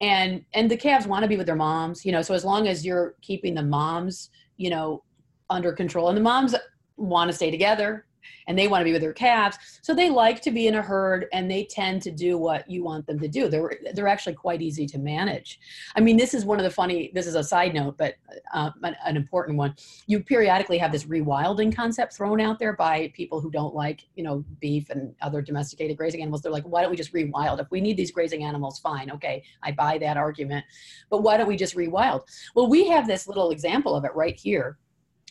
And and the calves want to be with their moms you know so as long as you're keeping the moms you know under control and the moms want to stay together and they want to be with their calves. So they like to be in a herd and they tend to do what you want them to do. They're they're actually quite easy to manage. I mean this is one of the funny this is a side note but uh, an, an, important one. You periodically have this rewilding concept thrown out there by people who don't like you know beef and other domesticated grazing animals. They're like why don't we just rewild? If we need these grazing animals fine okay i buy that argument. But why don't we just rewild? Well we have this little example of it right here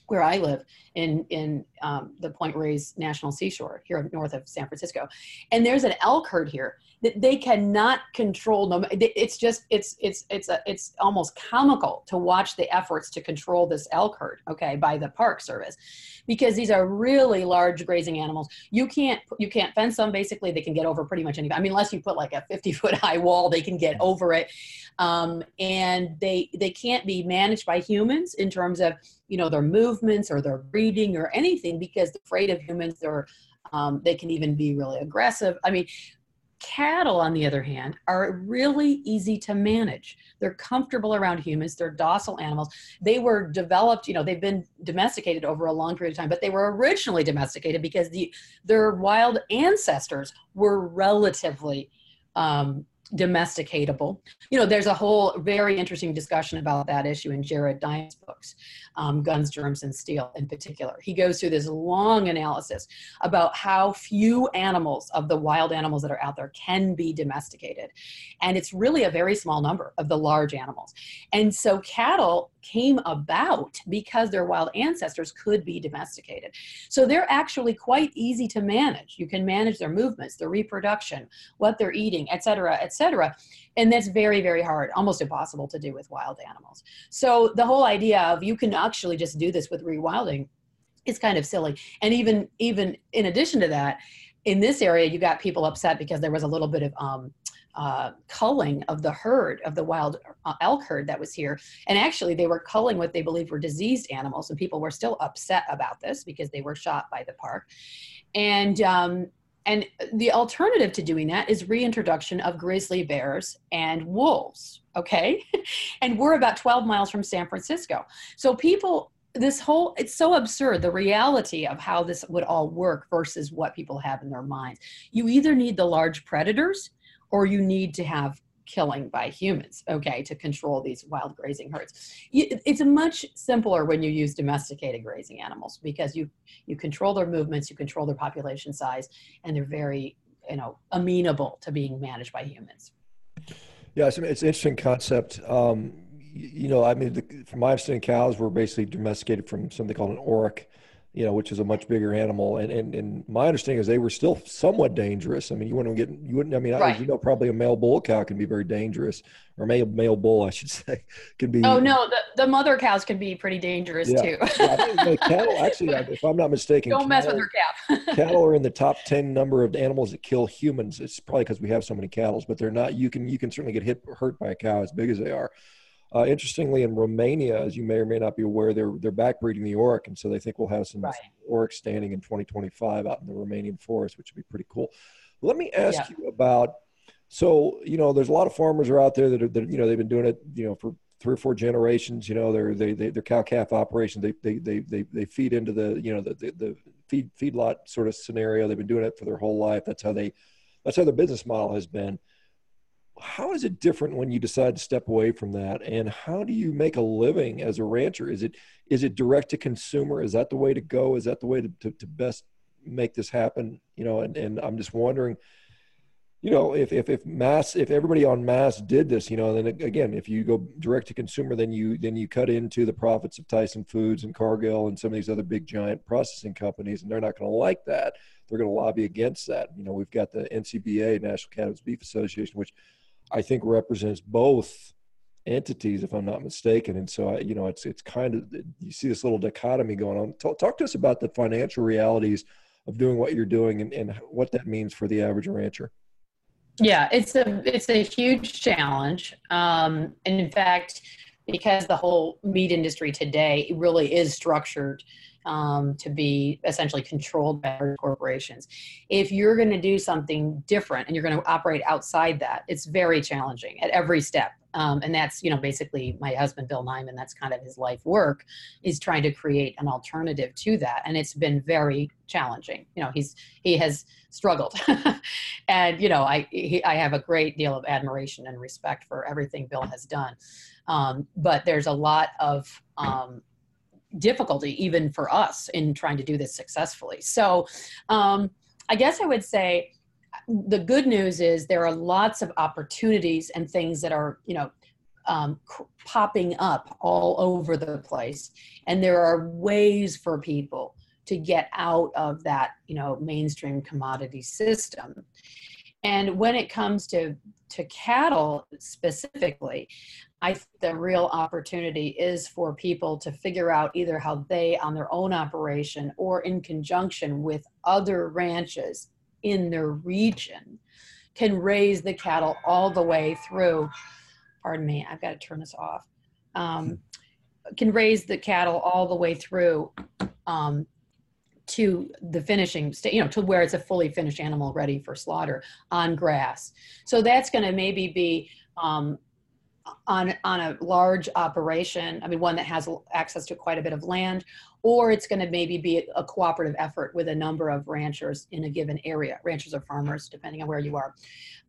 where I live in in um, the Point Reyes National Seashore here north of San Francisco, and there's an elk herd here that they cannot control. No, it's just it's it's it's a, it's almost comical to watch the efforts to control this elk herd. Okay, by the Park Service, because these are really large grazing animals. You can't you can't fence them. Basically, they can get over pretty much anything. I mean, unless you put like a 50 foot high wall, they can get over it, um, and they they can't be managed by humans in terms of you know their movements or their breeding or anything because they're afraid of humans or um, they can even be really aggressive i mean cattle on the other hand are really easy to manage. They're comfortable around humans. They're docile animals. They were developed you know they've been domesticated over a long period of time but they were originally domesticated because the their wild ancestors were relatively um, domesticatable. You know, there's a whole very interesting discussion about that issue in Jared Diamond's books, um, Guns, Germs, and Steel in particular. He goes through this long analysis about how few animals of the wild animals that are out there can be domesticated. And it's really a very small number of the large animals. And so cattle came about because their wild ancestors could be domesticated. So they're actually quite easy to manage. You can manage their movements, their reproduction, what they're eating, et cetera, et cetera. And that's very, very hard, almost impossible to do with wild animals. So the whole idea of you can actually just do this with rewilding is kind of silly. And even even in addition to that, in this area, you got people upset because there was a little bit of um, uh, culling of the herd of the wild uh, elk herd that was here. And actually they were culling what they believed were diseased animals and people were still upset about this because they were shot by the park. And um, and the alternative to doing that is reintroduction of grizzly bears and wolves okay? And we're about 12 miles from san francisco. So people this whole it's so absurd the reality of how this would all work versus what people have in their minds. You either need the large predators or you need to have killing by humans, okay, to control these wild grazing herds. It's much simpler when you use domesticated grazing animals because you you control their movements, you control their population size, and they're very you know amenable to being managed by humans. Yeah, it's, it's an interesting concept. Um, you know, I mean, the, from my understanding, cows were basically domesticated from something called an auroch you know, which is a much bigger animal. And, and, and my understanding is they were still somewhat dangerous. I mean, you wouldn't get, you wouldn't, I mean, right. you know, probably a male bull cow can be very dangerous or male, male bull, I should say, can be. Oh no, the, the mother cows can be pretty dangerous yeah. too. yeah, cattle, actually, if I'm not mistaken, don't cattle, mess with calf. cattle are in the top 10 number of animals that kill humans. It's probably because we have so many cattle, but they're not, you can, you can certainly get hit, hurt by a cow as big as they are. Uh, interestingly, in Romania, as you may or may not be aware, they're they're backbreeding the aurochs, and so they think we'll have some Right. aurochs standing in 2025 out in the Romanian forest, which would be pretty cool. Let me ask Yeah. you about. So you know, there's a lot of farmers are out there that are that, you know they've been doing it you know for three or four generations. You know, they're they, they they're cow calf operations. They they they they they feed into the you know the the, the feed feedlot sort of scenario. They've been doing it for their whole life. That's how they that's how their business model has been. How is it different when you decide to step away from that? And how do you make a living as a rancher? Is it is it direct to consumer? Is that the way to go? Is that the way to, to, to best make this happen? You know, and, and I'm just wondering, you know, if, if, if mass, if everybody on mass did this, you know, then again, if you go direct to consumer, then you, then you cut into the profits of Tyson Foods and Cargill and some of these other big giant processing companies, and they're not going to like that. They're going to lobby against that. You know, we've got the NCBA, National Cattlemen's Beef Association, which I think represents both entities, if I'm not mistaken. And so, I, you know, it's it's kind of you see this little dichotomy going on. Talk, talk to us about the financial realities of doing what you're doing and, and what that means for the average rancher. Yeah, it's a it's a huge challenge, um, and in fact, because the whole meat industry today really is structured um, to be essentially controlled by corporations. If you're going to do something different and you're going to operate outside that, it's very challenging at every step. Um, and that's you know basically my husband Bill Niman. That's kind of his life work is trying to create an alternative to that, and it's been very challenging. You know, he's he has struggled, and you know I he, I have a great deal of admiration and respect for everything Bill has done, um, but there's a lot of um, difficulty even for us in trying to do this successfully. So um, I guess I would say the good news is there are lots of opportunities and things that are you know um, popping up all over the place and there are ways for people to get out of that you know mainstream commodity system and when it comes to to cattle specifically i think the real opportunity is for people to figure out either how they on their own operation or in conjunction with other ranches in their region can raise the cattle all the way through pardon me i've got to turn this off um, can raise the cattle all the way through um, to the finishing state, you know, to where it's a fully finished animal ready for slaughter on grass. So that's going to maybe be um, on on a large operation. I mean, one that has access to quite a bit of land, or it's going to maybe be a cooperative effort with a number of ranchers in a given area, ranchers or farmers, depending on where you are.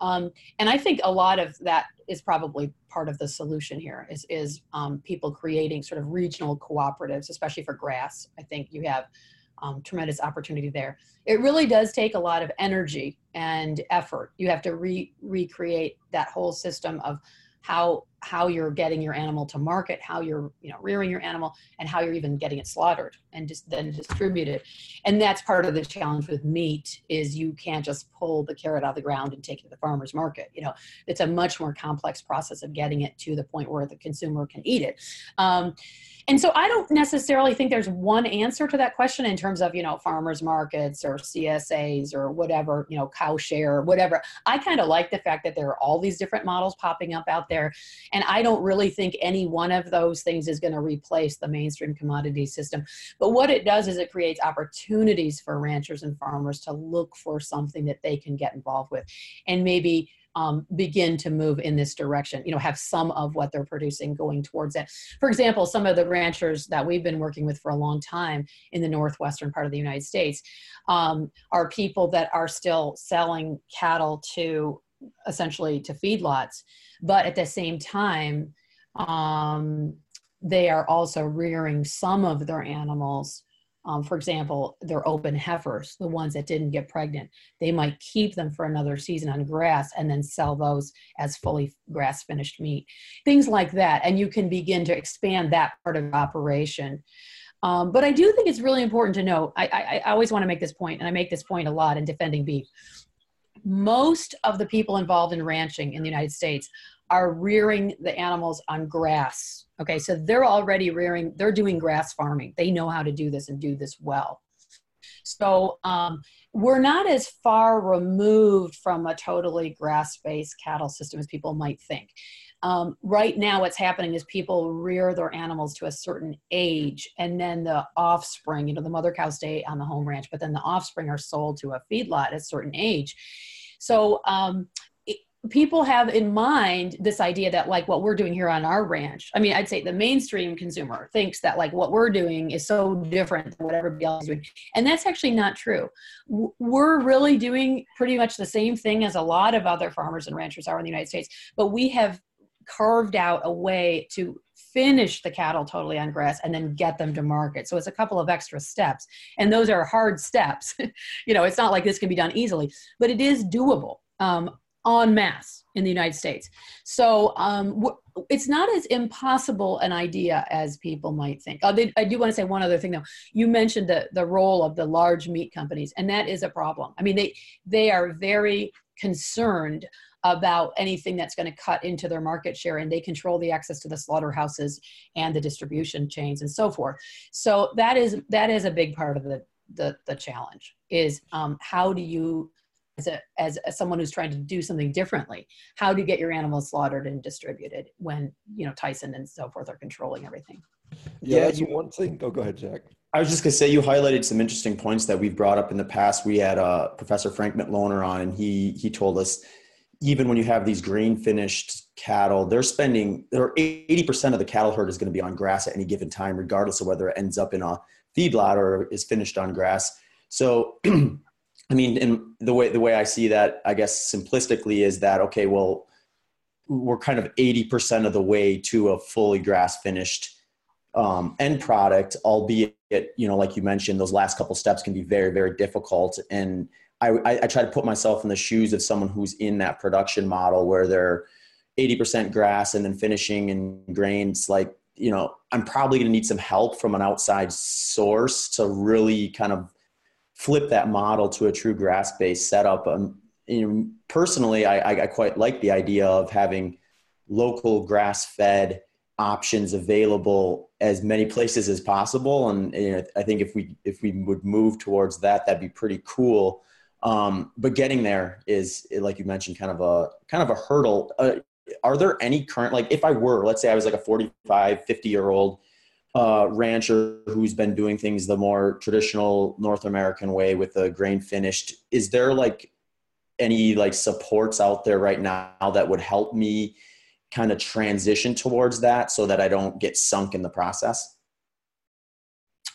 Um, and I think a lot of that is probably part of the solution here. Is is um, people creating sort of regional cooperatives, especially for grass. I think you have um, tremendous opportunity there. It really does take a lot of energy and effort. You have to re- recreate that whole system of how how you're getting your animal to market, how you're you know rearing your animal, and how you're even getting it slaughtered and just then distributed. And that's part of the challenge with meat is you can't just pull the carrot out of the ground and take it to the farmer's market. You know, it's a much more complex process of getting it to the point where the consumer can eat it. Um, and so I don't necessarily think there's one answer to that question in terms of, you know, farmers markets or CSAs or whatever, you know, cow share or whatever. I kind of like the fact that there are all these different models popping up out there. And I don't really think any one of those things is going to replace the mainstream commodity system. But what it does is it creates opportunities for ranchers and farmers to look for something that they can get involved with and maybe um, begin to move in this direction, you know, have some of what they're producing going towards it. For example, some of the ranchers that we've been working with for a long time in the northwestern part of the United States um, are people that are still selling cattle to essentially to feedlots, but at the same time, um, they are also rearing some of their animals um, for example, they're open heifers, the ones that didn't get pregnant. They might keep them for another season on grass and then sell those as fully grass finished meat. Things like that. And you can begin to expand that part of operation. Um, but I do think it's really important to know I, I, I always want to make this point, and I make this point a lot in defending beef. Most of the people involved in ranching in the United States are rearing the animals on grass. Okay, so they're already rearing, they're doing grass farming. They know how to do this and do this well. So um, we're not as far removed from a totally grass based cattle system as people might think. Um, right now what's happening is people rear their animals to a certain age and then the offspring you know the mother cows stay on the home ranch but then the offspring are sold to a feedlot at a certain age. So um, people have in mind this idea that like what we're doing here on our ranch i mean i'd say the mainstream consumer thinks that like what we're doing is so different than what everybody else is doing. And that's actually not true. We're really doing pretty much the same thing as a lot of other farmers and ranchers are in the united states but we have carved out a way to finish the cattle totally on grass and then get them to market so it's a couple of extra steps and those are hard steps you know it's not like this can be done easily but it is doable um, en masse in the United States. So um, it's not as impossible an idea as people might think. Oh, they, I do want to say one other thing though. You mentioned the, the role of the large meat companies, and that is a problem. I mean, they, they are very concerned about anything that's going to cut into their market share and they control the access to the slaughterhouses and the distribution chains and so forth. So that is that is a big part of the the, the challenge is um, how do you as, a, as, as someone who's trying to do something differently how do you get your animals slaughtered and distributed when you know tyson and so forth are controlling everything? Yeah, that's you, one thing. Oh, go ahead jack. I was just going to say you highlighted some interesting points that we've brought up in the past. We had uh, professor frank mitloehner on and he he told us even when you have these grain finished cattle they're spending they're 80% of the cattle herd is going to be on grass at any given time regardless of whether it ends up in a feedlot or is finished on grass so I mean, the way the way I see that, I guess simplistically is that okay, well, we're kind of eighty percent of the way to a fully grass finished um, end product, albeit you know, like you mentioned, those last couple steps can be very very difficult. And I, I, I try to put myself in the shoes of someone who's in that production model where they're eighty percent grass and then finishing in grains. Like you know, I'm probably going to need some help from an outside source to really kind of flip that model to a true grass based setup. Um, you know, personally, I, I quite like the idea of having local grass fed options available as many places as possible. And you know, I think if we if we would move towards that, that'd be pretty cool. Um, but getting there is, like you mentioned, kind of a kind of a hurdle. Uh, are there any current like if I were, let's say I was like a 45, 50 year old uh, rancher who's been doing things the more traditional North American way with the grain finished, is there like any like supports out there right now that would help me kind of transition towards that so that I don't get sunk in the process?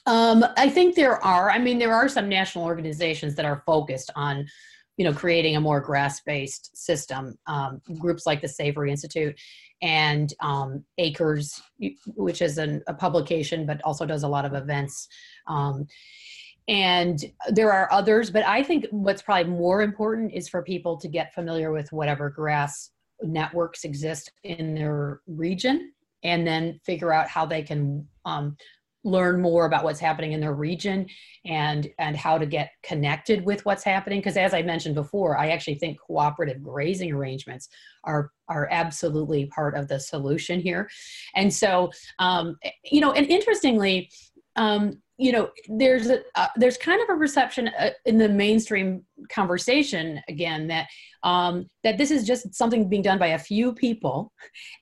Um, I think there are. I mean, there are some national organizations that are focused on you know creating a more grass-based system um, groups like the savory institute and um, acres which is an, a publication but also does a lot of events um, and there are others but i think what's probably more important is for people to get familiar with whatever grass networks exist in their region and then figure out how they can um, learn more about what's happening in their region and and how to get connected with what's happening. Because as i mentioned before i actually think cooperative grazing arrangements are are absolutely part of the solution here. And so um, you know and interestingly um, you know there's a uh, there's kind of a reception uh, in the mainstream conversation again that um, that this is just something being done by a few people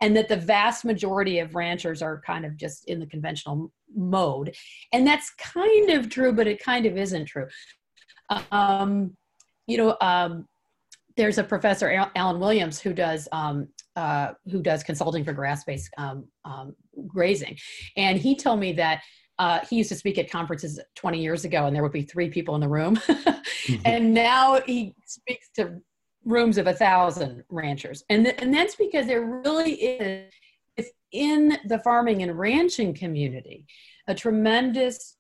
and that the vast majority of ranchers are kind of just in the conventional mode. And that's kind of true but it kind of isn't true. Um, you know um, there's a professor allen williams who does um, uh, who does consulting for grass-based um, um, grazing. And he told me that uh, he used to speak at conferences 20 years ago and there would be three people in the room. Mm-hmm. and now he speaks to rooms of a thousand ranchers. And, th- and that's because there really is within the farming and ranching community a tremendous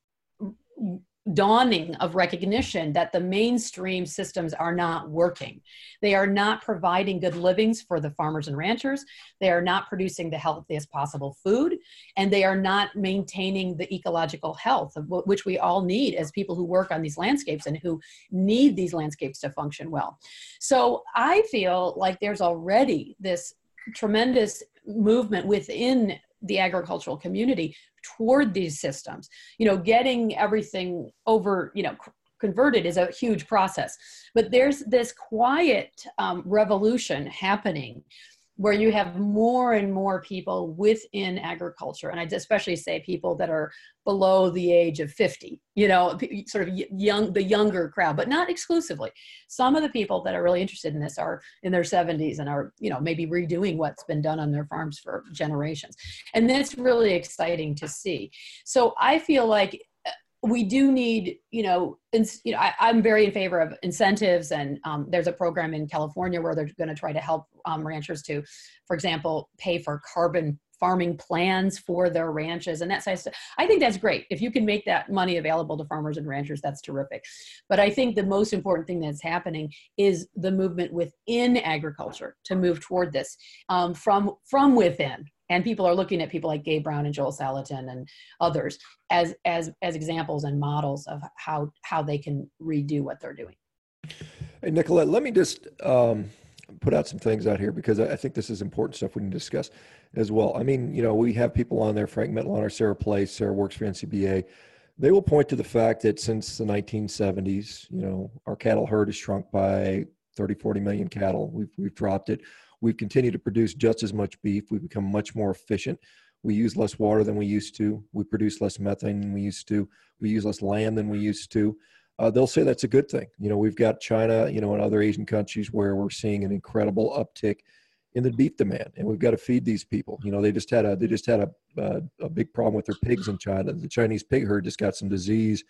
dawning of recognition that the mainstream systems are not working. They are not providing good livings for the farmers and ranchers. They are not producing the healthiest possible food, and they are not maintaining the ecological health, which we all need as people who work on these landscapes and who need these landscapes to function well. So I feel like there's already this tremendous movement within the agricultural community toward these systems. You know getting everything over you know converted is a huge process. But there's this quiet um, revolution happening where you have more and more people within agriculture and i especially say people that are below the age of 50 you know sort of young the younger crowd but not exclusively. Some of the people that are really interested in this are in their 70s and are you know maybe redoing what's been done on their farms for generations. And that's really exciting to see. So i feel like we do need, you know, ins- you know, I, am very in favor of incentives, and um, there's a program in California where they're going to try to help um, ranchers to, for example, pay for carbon farming plans for their ranches and that size. I think that's great. If you can make that money available to farmers and ranchers, that's terrific. But I think the most important thing that's happening is the movement within agriculture to move toward this um, from from within, and people are looking at people like Gabe Brown and Joel Salatin and others as as as examples and models of how how they can redo what they're doing. Hey Nicolette, let me just um, put out some things out here because I think this is important stuff we can discuss as well. I mean, you know, we have people on there, Frank Mitloehner, Sarah Place, Sarah works for NCBA. They will point to the fact that since the 1970s, you know, our cattle herd has shrunk by 30, 40 million cattle. We've, we've dropped it. We've continued to produce just as much beef. We've become much more efficient. We use less water than we used to. We produce less methane than we used to. We use less land than we used to. Uh, they'll say that's a good thing. You know, we've got China, you know, and other Asian countries where we're seeing an incredible uptick in the beef demand, and we've got to feed these people. You know, they just had a they just had a a, a big problem with their pigs in China. The Chinese pig herd just got some disease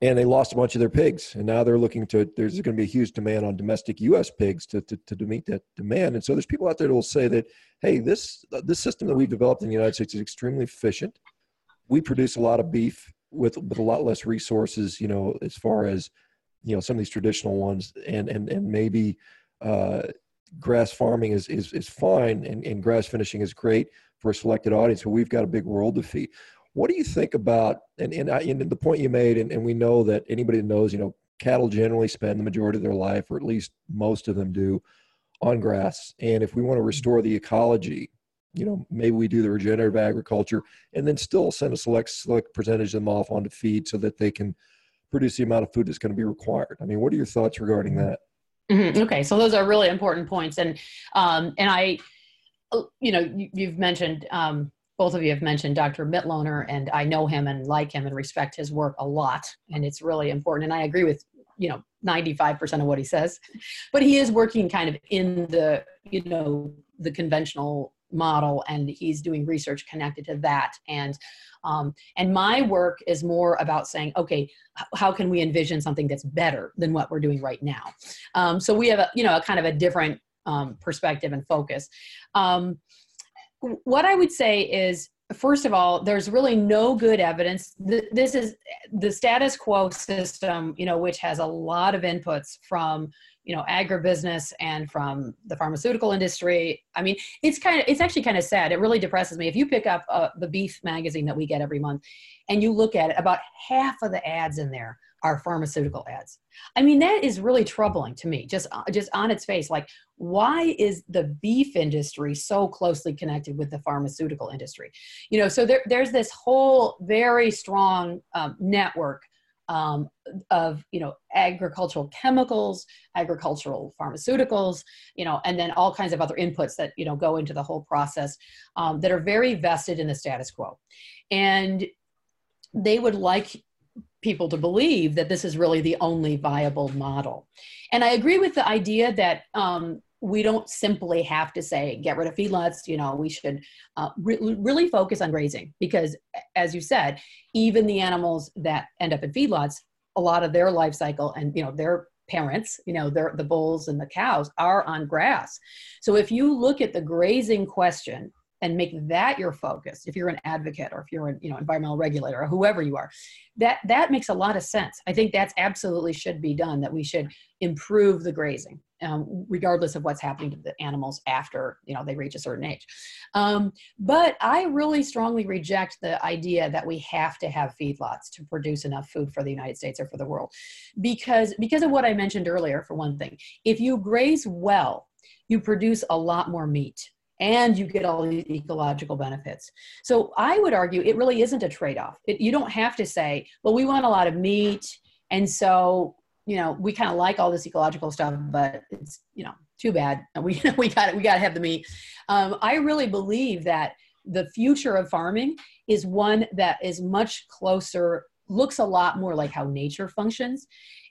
and they lost a bunch of their pigs. And now they're looking to there's going to be a huge demand on domestic us pigs to, to, to meet that demand. And so there's people out there that will say that hey this this system that we've developed in the united states is extremely efficient. We produce a lot of beef with with a lot less resources you know as far as you know some of these traditional ones. And and and maybe uh, grass farming is is is fine and, and grass finishing is great for a selected audience but we've got a big world to feed what do you think about, and, and, I, and the point you made, and, and we know that anybody that knows, you know, cattle generally spend the majority of their life, or at least most of them do, on grass. And if we want to restore the ecology, you know, maybe we do the regenerative agriculture and then still send a select select percentage of them off onto feed so that they can produce the amount of food that's going to be required. I mean, what are your thoughts regarding that? Mm-hmm. Okay, so those are really important points, and um, and I, you know, you, have mentioned um, both of you have mentioned Dr. Mitloehner, and I know him and like him and respect his work a lot, and it's really important. And I agree with you know 95% of what he says, but he is working kind of in the you know the conventional model, and he's doing research connected to that. And um, and my work is more about saying, okay, how can we envision something that's better than what we're doing right now? Um, so we have a you know a kind of a different um, perspective and focus. Um, what I would say is first of all there's really no good evidence. This is the status quo system you know which has a lot of inputs from you know agribusiness and from the pharmaceutical industry. I mean it's kind of it's actually kind of sad. It really depresses me. If you pick up uh, the beef magazine that we get every month and you look at it about half of the ads in there are pharmaceutical ads. I mean, that is really troubling to me, just uh, just on its face. Like, why is the beef industry so closely connected with the pharmaceutical industry? You know, so there, there's this whole very strong um, network um, of you know agricultural chemicals, agricultural pharmaceuticals, you know, and then all kinds of other inputs that you know go into the whole process um, that are very vested in the status quo, and they would like people to believe that this is really the only viable model. And I agree with the idea that um, we don't simply have to say get rid of feedlots. You know, we should uh, re- really focus on grazing because, as you said, even the animals that end up in feedlots, a lot of their life cycle and you know their parents, you know, they're, the bulls and the cows are on grass. So if you look at the grazing question and make that your focus if you're an advocate or if you're an you know environmental regulator or whoever you are that that makes a lot of sense. I think that's absolutely should be done that we should improve the grazing um, regardless of what's happening to the animals after you know they reach a certain age. Um, but i really strongly reject the idea that we have to have feedlots to produce enough food for the united states or for the world. Because because of what i mentioned earlier for one thing if you graze well you produce a lot more meat and you get all the ecological benefits. So I would argue it really isn't a trade off. you don't have to say, well, we want a lot of meat, and so you know, we kind of like all this ecological stuff, but it's, you know, too bad. We, we got we got to have the meat. Um, I really believe that the future of farming is one that is much closer, looks a lot more like how nature functions.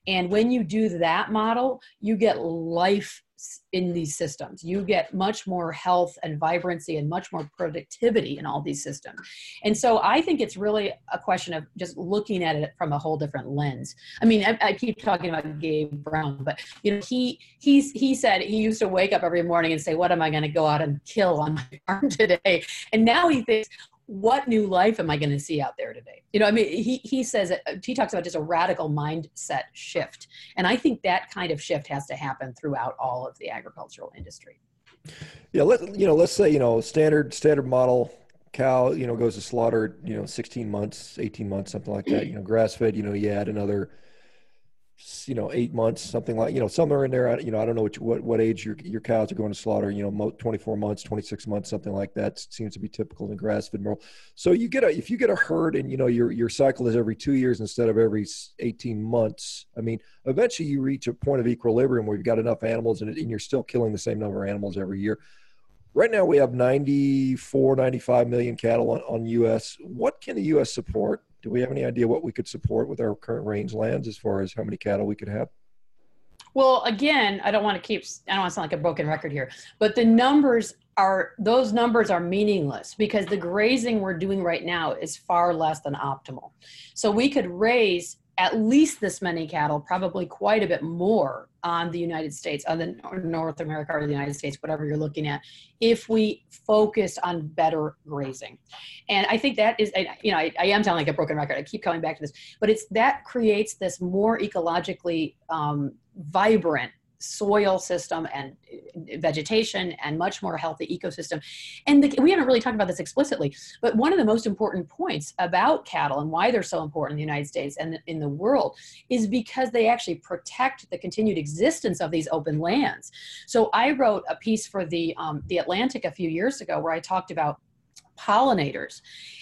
And when you do that model, you get life in these systems. You get much more health and vibrancy and much more productivity in all these systems. And so I think it's really a question of just looking at it from a whole different lens. I mean, I, I keep talking about Gabe Brown, but you know, he he's he said he used to wake up every morning and say, "What am I going to go out and kill on my farm today?" And now he thinks, what new life am I going to see out there today? You know, I mean, he, he says, uh, he talks about just a radical mindset shift. And I think that kind of shift has to happen throughout all of the agricultural industry. Yeah. Let, you know, let's say, you know, standard, standard model cow, you know, goes to slaughter, you know, 16 months, 18 months, something like that, you know, grass fed, you know, you add another you know eight months something like you know somewhere in there you know i don't know what what, what age your, your cows are going to slaughter you know 24 months 26 months something like that seems to be typical in grass fed world. So you get a if you get a herd and you know your your cycle is every two years instead of every 18 months i mean eventually you reach a point of equilibrium where you've got enough animals and, and you're still killing the same number of animals every year. Right now we have 94 95 million cattle on, on us what can the us support do we have any idea what we could support with our current range lands as far as how many cattle we could have? Well, again, I don't want to keep, I don't want to sound like a broken record here, but the numbers are, those numbers are meaningless because the grazing we're doing right now is far less than optimal. So we could raise at least this many cattle, probably quite a bit more on the United States, on the North America or the United States, whatever you're looking at, if we focus on better grazing. And I think that is, you know, I, I am sounding like a broken record. I keep coming back to this, but it's that creates this more ecologically um, vibrant soil system and uh, vegetation and much more healthy ecosystem. And the, we haven't really talked about this explicitly, but one of the most important points about cattle and why they're so important in the United States and in the world is because they actually protect the continued existence of these open lands. So I wrote a piece for the um, the Atlantic a few years ago where I talked about pollinators.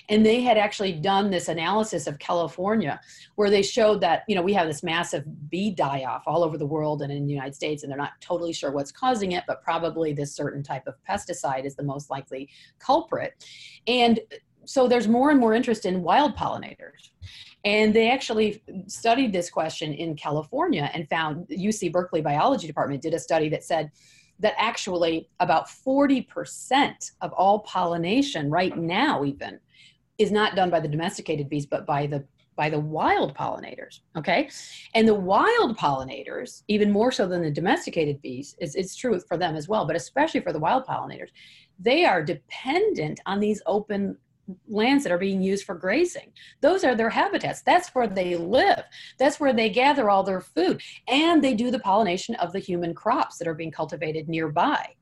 And they had actually done this analysis of california where they showed that you know we have this massive bee die-off all over the world and in the united states and they're not totally sure what's causing it but probably this certain type of pesticide is the most likely culprit. And so there's more and more interest in wild pollinators. And they actually studied this question in california and found uc berkeley biology department did a study that said that actually about 40% of all pollination right now even is not done by the domesticated bees but by the by the wild pollinators okay? And the wild pollinators even more so than the domesticated bees is it's true for them as well but especially for the wild pollinators they are dependent on these open lands that are being used for grazing. Those are their habitats. That's where they live. That's where they gather all their food. And they do the pollination of the human crops that are being cultivated nearby.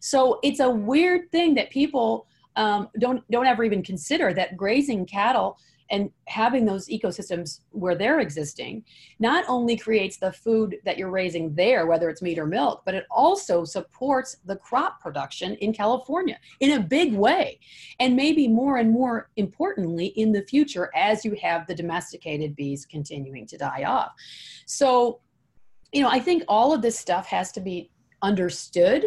So it's a weird thing that people um, don't don't ever even consider that grazing cattle and having those ecosystems where they're existing not only creates the food that you're raising there whether it's meat or milk but it also supports the crop production in california in a big way. And maybe more and more importantly in the future as you have the domesticated bees continuing to die off. So you know i think all of this stuff has to be understood.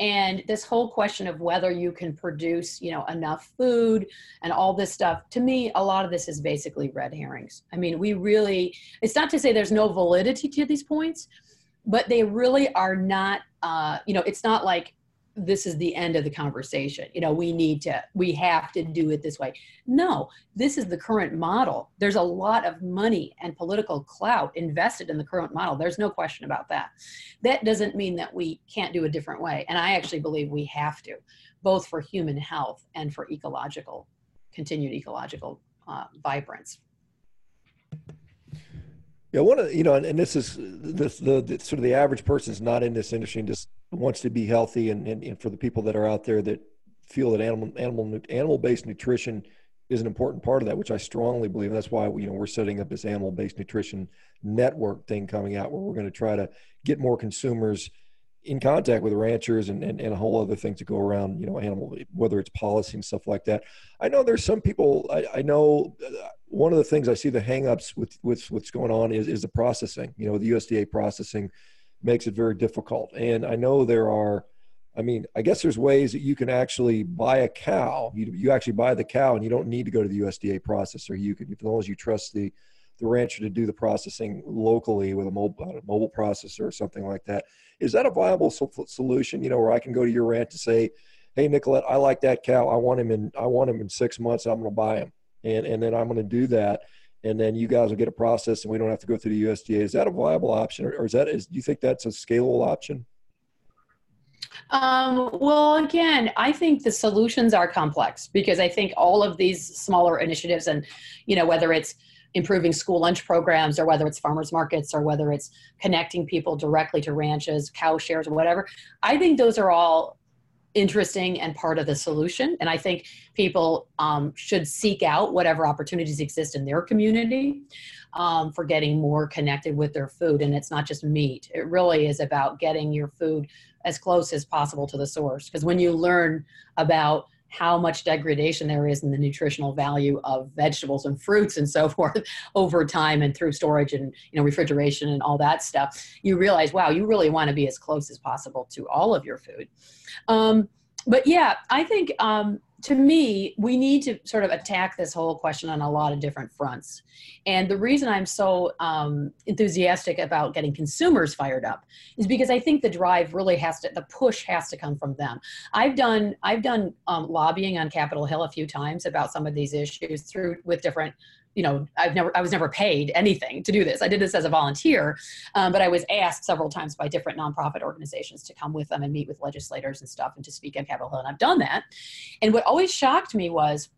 And this whole question of whether you can produce you know enough food and all this stuff to me a lot of this is basically red herrings. I mean we really it's not to say there's no validity to these points but they really are not uh, you know it's not like this is the end of the conversation. You know we need to we have to do it this way. No this is the current model. There's a lot of money and political clout invested in the current model. There's no question about that. That doesn't mean that we can't do a different way and i actually believe we have to both for human health and for ecological continued ecological uh, vibrance. Yeah, one of you know, and, and this is this the, the, sort of the average person is not in this industry and just wants to be healthy, and, and, and for the people that are out there that feel that animal animal animal based nutrition is an important part of that, which I strongly believe. That's why you know we're setting up this animal based nutrition network thing coming out, where we're going to try to get more consumers in contact with ranchers and, and, and a whole other thing to go around, you know, animal, whether it's policy and stuff like that. I know there's some people, I, I know uh, one of the things I see the hangups with, with what's going on is, is the processing, you know, the USDA processing makes it very difficult. And I know there are, I mean, I guess there's ways that you can actually buy a cow. You, you actually buy the cow and you don't need to go to the USDA processor. You can, as long as you trust the, the rancher to do the processing locally with a mobile, a uh, mobile processor or something like that. Is that a viable solution? You know, where I can go to your ranch and say, "Hey, Nicolette, I like that cow. I want him in. I want him in six months. I'm going to buy him, and and then I'm going to do that." And then you guys will get a process, and we don't have to go through the USDA. Is that a viable option, or, or is that is? Do you think that's a scalable option? Um, well, again, I think the solutions are complex because I think all of these smaller initiatives, and you know, whether it's improving school lunch programs or whether it's farmers markets or whether it's connecting people directly to ranches cow shares or whatever i think those are all interesting and part of the solution. And i think people um, should seek out whatever opportunities exist in their community um, for getting more connected with their food. And it's not just meat. It really is about getting your food as close as possible to the source. Because when you learn about how much degradation there is in the nutritional value of vegetables and fruits and so forth over time and through storage and you know refrigeration and all that stuff. You realize wow you really want to be as close as possible to all of your food. Um, but yeah i think um, to me, we need to sort of attack this whole question on a lot of different fronts. And the reason I'm so um, enthusiastic about getting consumers fired up is because I think the drive really has to, the push has to come from them. I've done, I've done um, lobbying on Capitol Hill a few times about some of these issues through with different you know i've never i was never paid anything to do this. I did this as a volunteer um, but i was asked several times by different nonprofit organizations to come with them and meet with legislators and stuff and to speak on capitol hill and i've done that. And what always shocked me was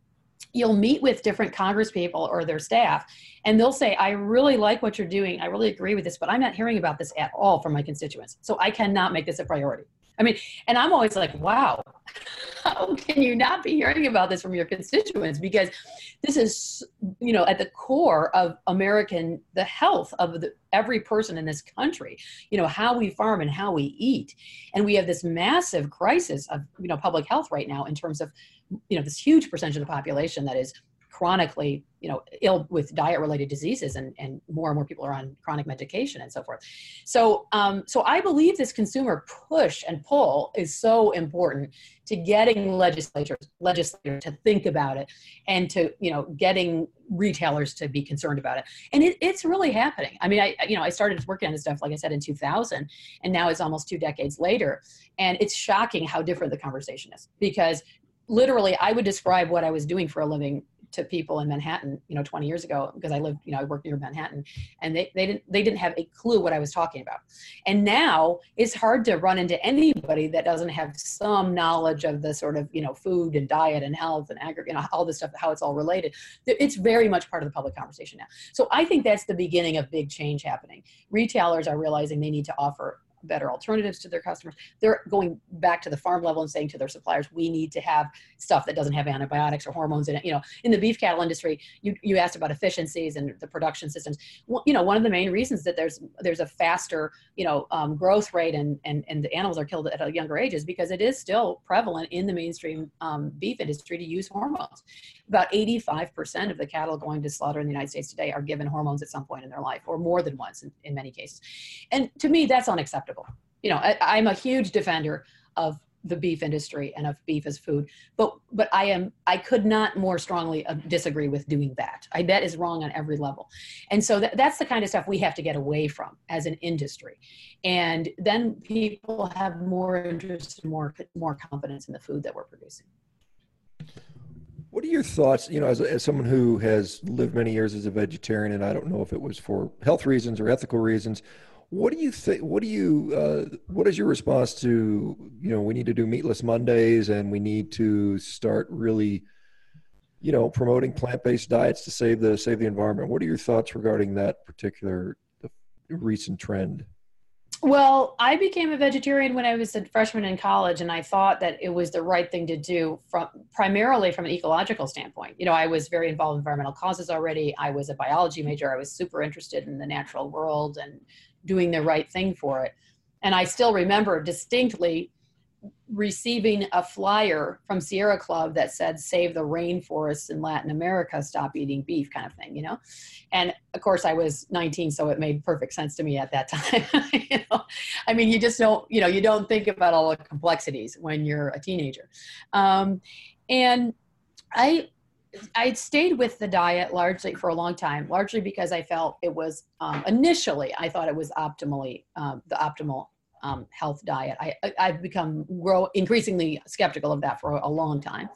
you'll meet with different congress people or their staff and they'll say i really like what you're doing. I really agree with this but i'm not hearing about this at all from my constituents. So i cannot make this a priority I mean, and I'm always like, wow, how can you not be hearing about this from your constituents? Because this is, you know, at the core of American, the health of the, every person in this country, you know, how we farm and how we eat. And we have this massive crisis of, you know, public health right now in terms of, you know, this huge percentage of the population that is chronically you know ill with diet related diseases and, and more and more people are on chronic medication and so forth. So um, so i believe this consumer push and pull is so important to getting legislators legislators to think about it and to you know getting retailers to be concerned about it. And it, it's really happening. I mean i you know i started working on this stuff like i said in 2000 and now it's almost two decades later. And it's shocking how different the conversation is because literally i would describe what i was doing for a living to people in Manhattan, you know, 20 years ago, because I lived, you know, I worked near Manhattan and they, they didn't, they didn't have a clue what I was talking about. And now it's hard to run into anybody that doesn't have some knowledge of the sort of, you know, food and diet and health and agri, you know, all this stuff, how it's all related. It's very much part of the public conversation now. So I think that's the beginning of big change happening. Retailers are realizing they need to offer better alternatives to their customers. They're going back to the farm level and saying to their suppliers, we need to have stuff that doesn't have antibiotics or hormones in it. You know, in the beef cattle industry, you, you asked about efficiencies and the production systems. Well, you know, one of the main reasons that there's there's a faster, you know, um, growth rate and, and, and the animals are killed at a younger age is because it is still prevalent in the mainstream um, beef industry to use hormones. About 85% of the cattle going to slaughter in the United States today are given hormones at some point in their life or more than once in, in many cases. And to me, that's unacceptable you know, I, I'm a huge defender of the beef industry and of beef as food but but i am i could not more strongly uh, disagree with doing that. I bet is wrong on every level. And so that, that's the kind of stuff we have to get away from as an industry. And then people have more interest and more more confidence in the food that we're producing. What are your thoughts you know as, as someone who has lived many years as a vegetarian and i don't know if it was for health reasons or ethical reasons what do you think? What do you? Uh, what is your response to? You know, we need to do meatless Mondays, and we need to start really, you know, promoting plant-based diets to save the save the environment. What are your thoughts regarding that particular recent trend? Well, I became a vegetarian when I was a freshman in college, and I thought that it was the right thing to do from primarily from an ecological standpoint. You know, I was very involved in environmental causes already. I was a biology major. I was super interested in the natural world and doing the right thing for it. And I still remember distinctly receiving a flyer from Sierra Club that said "Save the rainforests in Latin America, stop eating beef," kind of thing, you know. And of course, I was 19, so it made perfect sense to me at that time. you know? I mean, you just don't, you know, you don't think about all the complexities when you're a teenager. Um, and I I stayed with the diet largely for a long time, largely because I felt it was um, initially I thought it was optimally um, the optimal um, health diet. I, I've become grow, increasingly skeptical of that for a long time.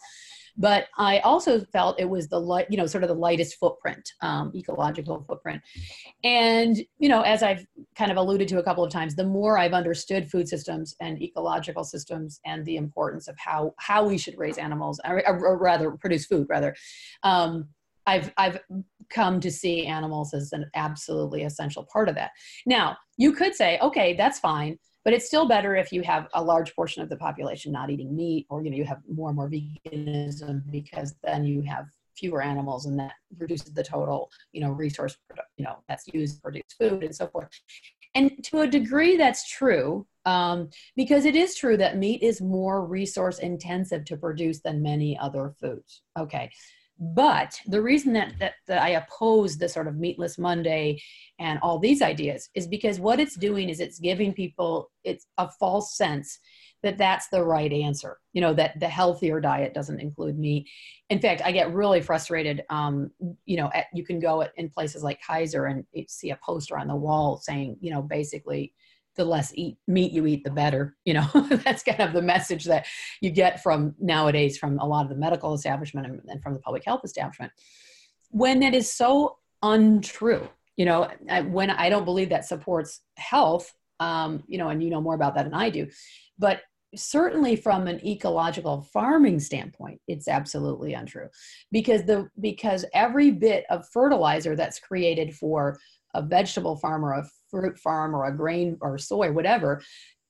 But I also felt it was the light, you know, sort of the lightest footprint, um, ecological footprint. And, you know, as I've kind of alluded to a couple of times, the more I've understood food systems and ecological systems and the importance of how, how we should raise animals, or, or rather produce food rather, um, I've, I've come to see animals as an absolutely essential part of that. Now, you could say, okay, that's fine but it's still better if you have a large portion of the population not eating meat or you know you have more and more veganism because then you have fewer animals and that reduces the total you know resource you know that's used to produce food and so forth. And to a degree that's true um, because it is true that meat is more resource intensive to produce than many other foods. Okay but the reason that, that, that I oppose the sort of meatless Monday and all these ideas is because what it's doing is it's giving people it's a false sense that that's the right answer. You know that the healthier diet doesn't include meat. In fact, I get really frustrated. Um, you know, at, you can go at, in places like Kaiser and see a poster on the wall saying, you know, basically the less eat meat you eat, the better. You know, that's kind of the message that you get from nowadays from a lot of the medical establishment and, from the public health establishment. When it is so untrue, you know, I, when I don't believe that supports health, um, you know, and you know more about that than I do, but certainly from an ecological farming standpoint it's absolutely untrue because the because every bit of fertilizer that's created for a vegetable farm or a fruit farm or a grain or soy, whatever,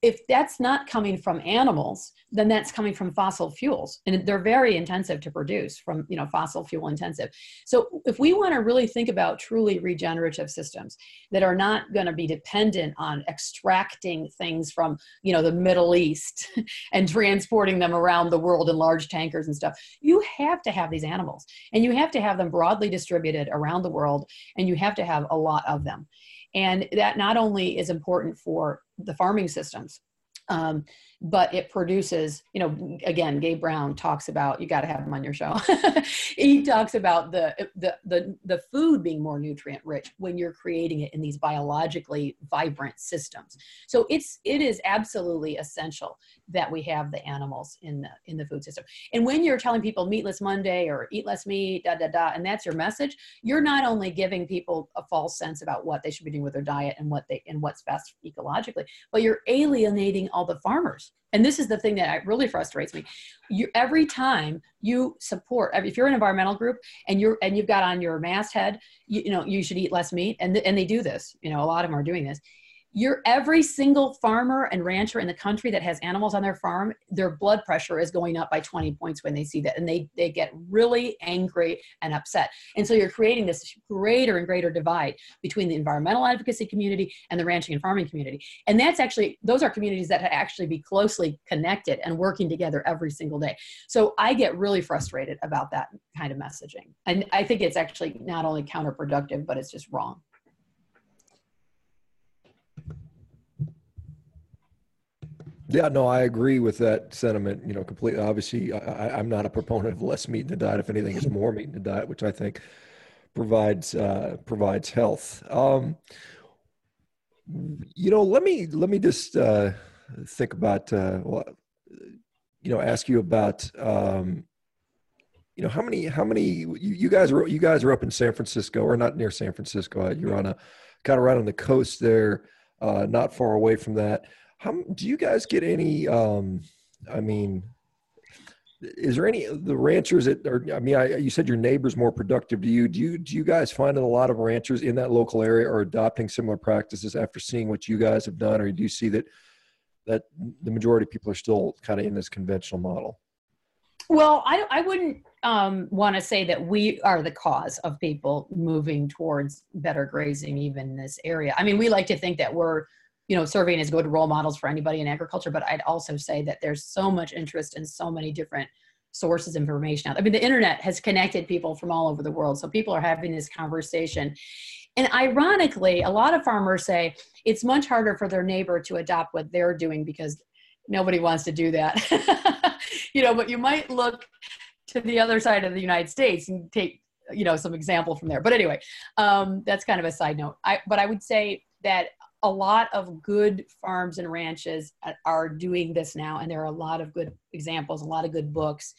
if that's not coming from animals then that's coming from fossil fuels. And they're very intensive to produce from you know fossil fuel intensive. So if we want to really think about truly regenerative systems that are not going to be dependent on extracting things from you know the middle east and transporting them around the world in large tankers and stuff you have to have these animals. And you have to have them broadly distributed around the world and you have to have a lot of them and that not only is important for the farming systems, um, but it produces you know again gabe brown talks about you got to have him on your show. He talks about the, the the the food being more nutrient rich when you're creating it in these biologically vibrant systems. So it's it is absolutely essential that we have the animals in the in the food system. And when you're telling people meatless monday or eat less meat da da da and that's your message you're not only giving people a false sense about what they should be doing with their diet and what they and what's best ecologically but you're alienating all the farmers and this is the thing that really frustrates me. You every time you support if you're an environmental group and you're and you've got on your masthead you, you know you should eat less meat and, th- and they do this you know a lot of them are doing this you're every single farmer and rancher in the country that has animals on their farm their blood pressure is going up by 20 points when they see that and they they get really angry and upset. And so you're creating this greater and greater divide between the environmental advocacy community and the ranching and farming community. And that's actually those are communities that actually be closely connected and working together every single day. So i get really frustrated about that kind of messaging. And i think it's actually not only counterproductive but it's just wrong Yeah, no, I agree with that sentiment. You know, completely. Obviously, I, am not a proponent of less meat in the diet. If anything, is more meat in the diet, which I think provides uh, provides health. Um, you know, let me let me just uh, think about. Uh, you know, ask you about. Um, you know how many how many you, you guys are you guys are up in San Francisco or not near San Francisco? You're on a kind of right on the coast there, uh, not far away from that. How do you guys get any? Um, I mean, is there any the ranchers that are? I mean, I, you said your neighbors more productive. Do you do you do you guys find that a lot of ranchers in that local area are adopting similar practices after seeing what you guys have done, or do you see that that the majority of people are still kind of in this conventional model? Well, I, I wouldn't um, want to say that we are the cause of people moving towards better grazing, even in this area. I mean, we like to think that we're you know serving as good role models for anybody in agriculture but i'd also say that there's so much interest in so many different sources of information out i mean the internet has connected people from all over the world so people are having this conversation. And ironically a lot of farmers say it's much harder for their neighbor to adopt what they're doing because nobody wants to do that. You know but you might look to the other side of the united states and take you know some example from there. But anyway um, that's kind of a side note. I, but i would say that a lot of good farms and ranches are doing this now and there are a lot of good examples a lot of good books.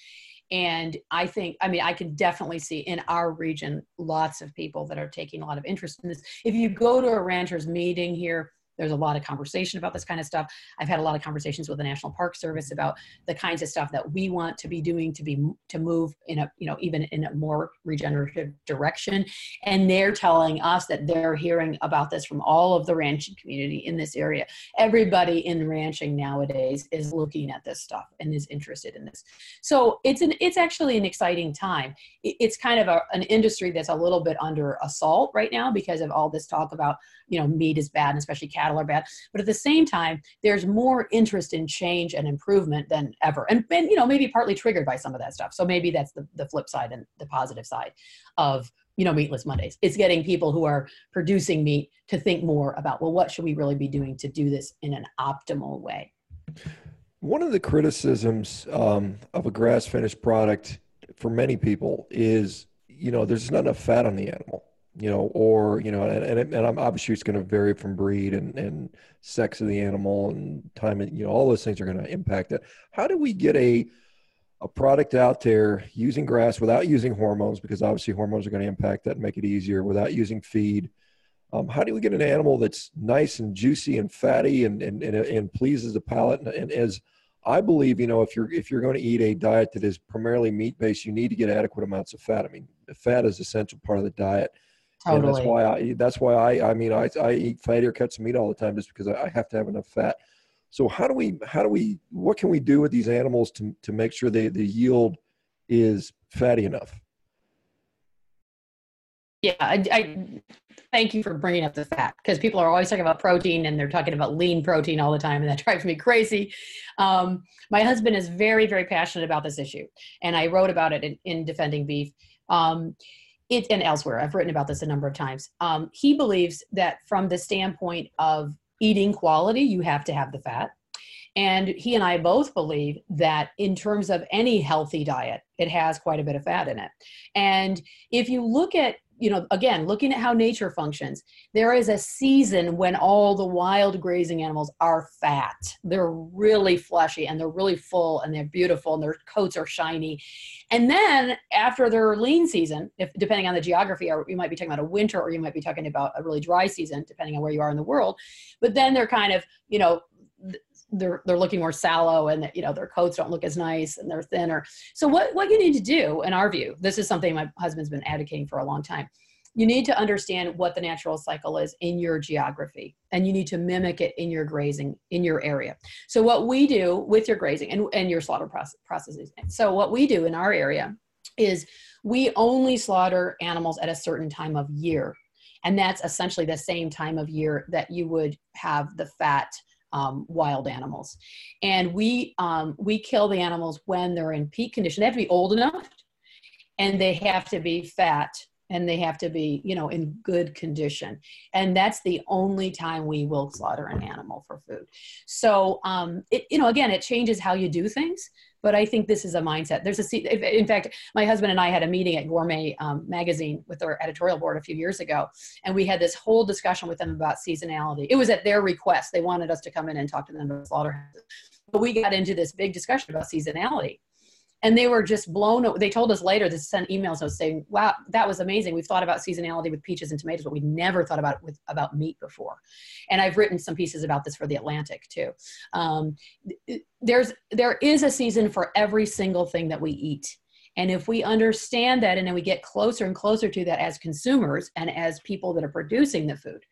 And i think i mean i can definitely see in our region lots of people that are taking a lot of interest in this. If you go to a ranchers meeting here there's a lot of conversation about this kind of stuff. I've had a lot of conversations with the National Park Service mm-hmm. about the kinds of stuff that we want to be doing to be to move in a you know even in a more regenerative direction. And they're telling us that they're hearing about this from all of the ranching community in this area. Everybody in ranching nowadays is looking at this stuff and is interested in this. So it's an it's actually an exciting time. It's kind of a, an industry that's a little bit under assault right now because of all this talk about you know meat is bad and especially cattle are bad. But at the same time there's more interest in change and improvement than ever. And, and you know maybe partly triggered by some of that stuff. So maybe that's the, the flip side and the positive side of you know meatless mondays. It's getting people who are producing meat to think more about well what should we really be doing to do this in an optimal way? One of the criticisms um, of a grass finished product for many people is you know there's not enough fat on the animal you know, or you know, and and, and I'm obviously it's going to vary from breed and and sex of the animal and time, and you know, all those things are going to impact it. How do we get a a product out there using grass without using hormones, because obviously hormones are going to impact that and make it easier without using feed. Um, how do we get an animal that's nice and juicy and fatty and and, and, and pleases the palate and, and as I believe, you know, if you're if you're going to eat a diet that is primarily meat based, you need to get adequate amounts of fat. I mean, fat is essential part of the diet. Totally. And that's why I that's why I I mean I I eat fattier cuts of meat all the time just because I have to have enough fat. So how do we how do we what can we do with these animals to to make sure they the yield is fatty enough? Yeah, I, I thank you for bringing up the fat because people are always talking about protein and they're talking about lean protein all the time, and that drives me crazy. Um, my husband is very, very passionate about this issue, and I wrote about it in, in Defending Beef. Um, it and elsewhere. I've written about this a number of times. Um, he believes that from the standpoint of eating quality you have to have the fat. And he and i both believe that in terms of any healthy diet it has quite a bit of fat in it. And if you look at you know, again, looking at how nature functions, there is a season when all the wild grazing animals are fat. They're really fleshy and they're really full and they're beautiful and their coats are shiny. And then after their lean season, if depending on the geography, or you might be talking about a winter or you might be talking about a really dry season, depending on where you are in the world. But then they're kind of, you know, they're they're looking more sallow and you know their coats don't look as nice and they're thinner. So what what you need to do in our view this is something my husband's been advocating for a long time you need to understand what the natural cycle is in your geography and you need to mimic it in your grazing in your area. So what we do with your grazing and, and your slaughter process, processes so what we do in our area is we only slaughter animals at a certain time of year and that's essentially the same time of year that you would have the fat um, wild animals. And we um, we kill the animals when they're in peak condition. They have to be old enough, and they have to be fat, and they have to be you know in good condition. And that's the only time we will slaughter an animal for food. So um, it you know again it changes how you do things but I think this is a mindset. There's a, in fact, my husband and I had a meeting at Gourmet um, Magazine with our editorial board a few years ago, and we had this whole discussion with them about seasonality. It was at their request; they wanted us to come in and talk to them about slaughterhouses. But we got into this big discussion about seasonality, and they were just blown they told us later to send emails us saying wow that was amazing. We've thought about seasonality with peaches and tomatoes but we never thought about it with about meat before. And i've written some pieces about this for the atlantic too. Um, there's there is a season for every single thing that we eat. And if we understand that and then we get closer and closer to that as consumers and as people that are producing the food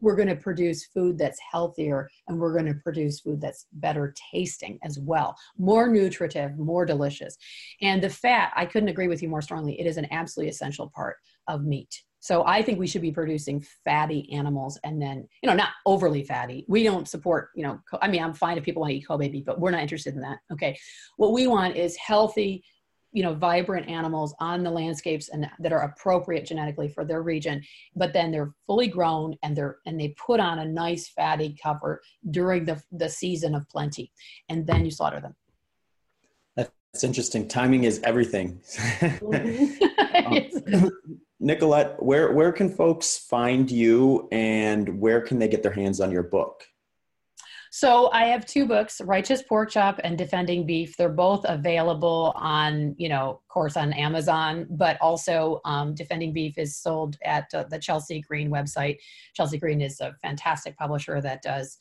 we're going to produce food that's healthier and we're going to produce food that's better tasting as well more nutritive more delicious and the fat i couldn't agree with you more strongly it is an absolutely essential part of meat So I think we should be producing fatty animals and then, you know, not overly fatty. We don't support, you know, I mean, I'm fine if people want to eat Kobe beef, but we're not interested in that. Okay. What we want is healthy, you know, vibrant animals on the landscapes and that are appropriate genetically for their region, but then they're fully grown and they're, and they put on a nice fatty cover during the, the season of plenty. And then you slaughter them. That's interesting. Timing is everything. um, Nicolette, where where can folks find you, and where can they get their hands on your book? So I have two books, Righteous Pork Chop and Defending Beef. They're both available on, you know, of course, on Amazon, but also um, Defending Beef is sold at uh, the Chelsea Green website. Chelsea Green is a fantastic publisher that does.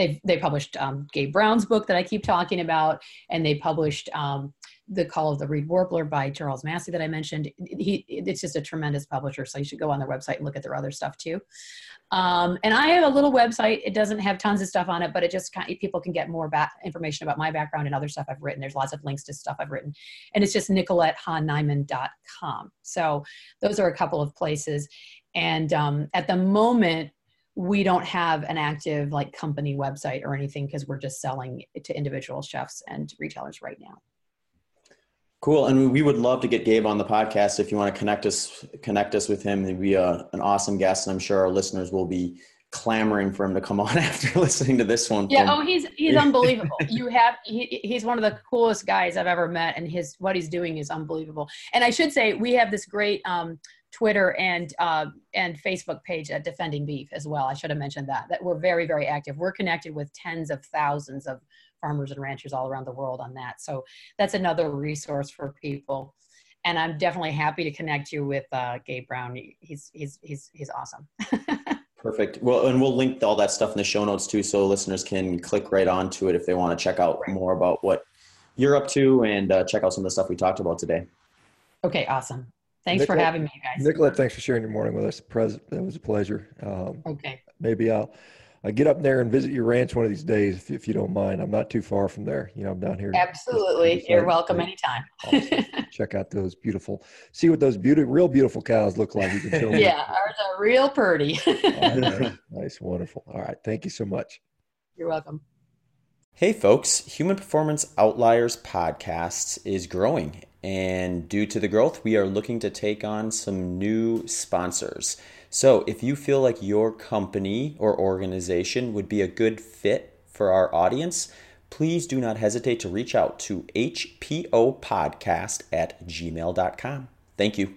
They they published um, Gabe Brown's book that I keep talking about, and they published um, the Call of the Reed Warbler by Charles Massy that I mentioned. He, it's just a tremendous publisher, so you should go on their website and look at their other stuff too. Um, and I have a little website. It doesn't have tons of stuff on it, but it just kind of, people can get more back, information about my background and other stuff I've written. There's lots of links to stuff I've written, and it's just nicolettehahn So those are a couple of places. And um, at the moment, we don't have an active like company website or anything because we're just selling to individual chefs and retailers right now. Cool, and we would love to get Gabe on the podcast. If you want to connect us, connect us with him. He'd be a, an awesome guest, and I'm sure our listeners will be clamoring for him to come on after listening to this one. Yeah, from- oh, he's he's unbelievable. You have he, he's one of the coolest guys I've ever met, and his what he's doing is unbelievable. And I should say we have this great um, Twitter and uh, and Facebook page at Defending Beef as well. I should have mentioned that that we're very very active. We're connected with tens of thousands of farmers and ranchers all around the world on that. So that's another resource for people. And I'm definitely happy to connect you with uh, Gabe Brown. He's he's he's he's awesome. Perfect. Well, and we'll link all that stuff in the show notes too, so listeners can click right onto it if they want to check out right. more about what you're up to and uh, check out some of the stuff we talked about today. Okay, awesome. Thanks Nicolette, for having me, guys. Nicolette, thanks for sharing your morning with us. That was a pleasure. Um, okay. Maybe I'll I get up there and visit your ranch one of these days, if, if, you don't mind. I'm not too far from there. You know, I'm down here. Absolutely, you're welcome anytime. awesome. Check out those beautiful. See what those beautiful, real beautiful cows look like. You can show me. yeah, ours are real pretty. nice, nice, wonderful. All right, thank you so much. You're welcome. Hey, folks! Human Performance Outliers podcast is growing, and due to the growth, we are looking to take on some new sponsors. So, if you feel like your company or organization would be a good fit for our audience, please do not hesitate to reach out to hpopodcast at gmail.com. Thank you.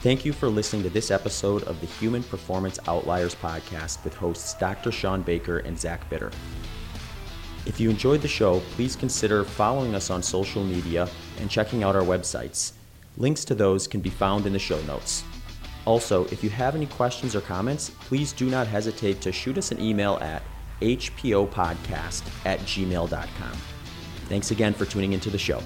Thank you for listening to this episode of the Human Performance Outliers podcast with hosts Dr. Sean Baker and Zach Bitter. If you enjoyed the show, please consider following us on social media and checking out our websites. Links to those can be found in the show notes. Also, if you have any questions or comments, please do not hesitate to shoot us an email at hpopodcast at gmail.com. Thanks again for tuning into the show.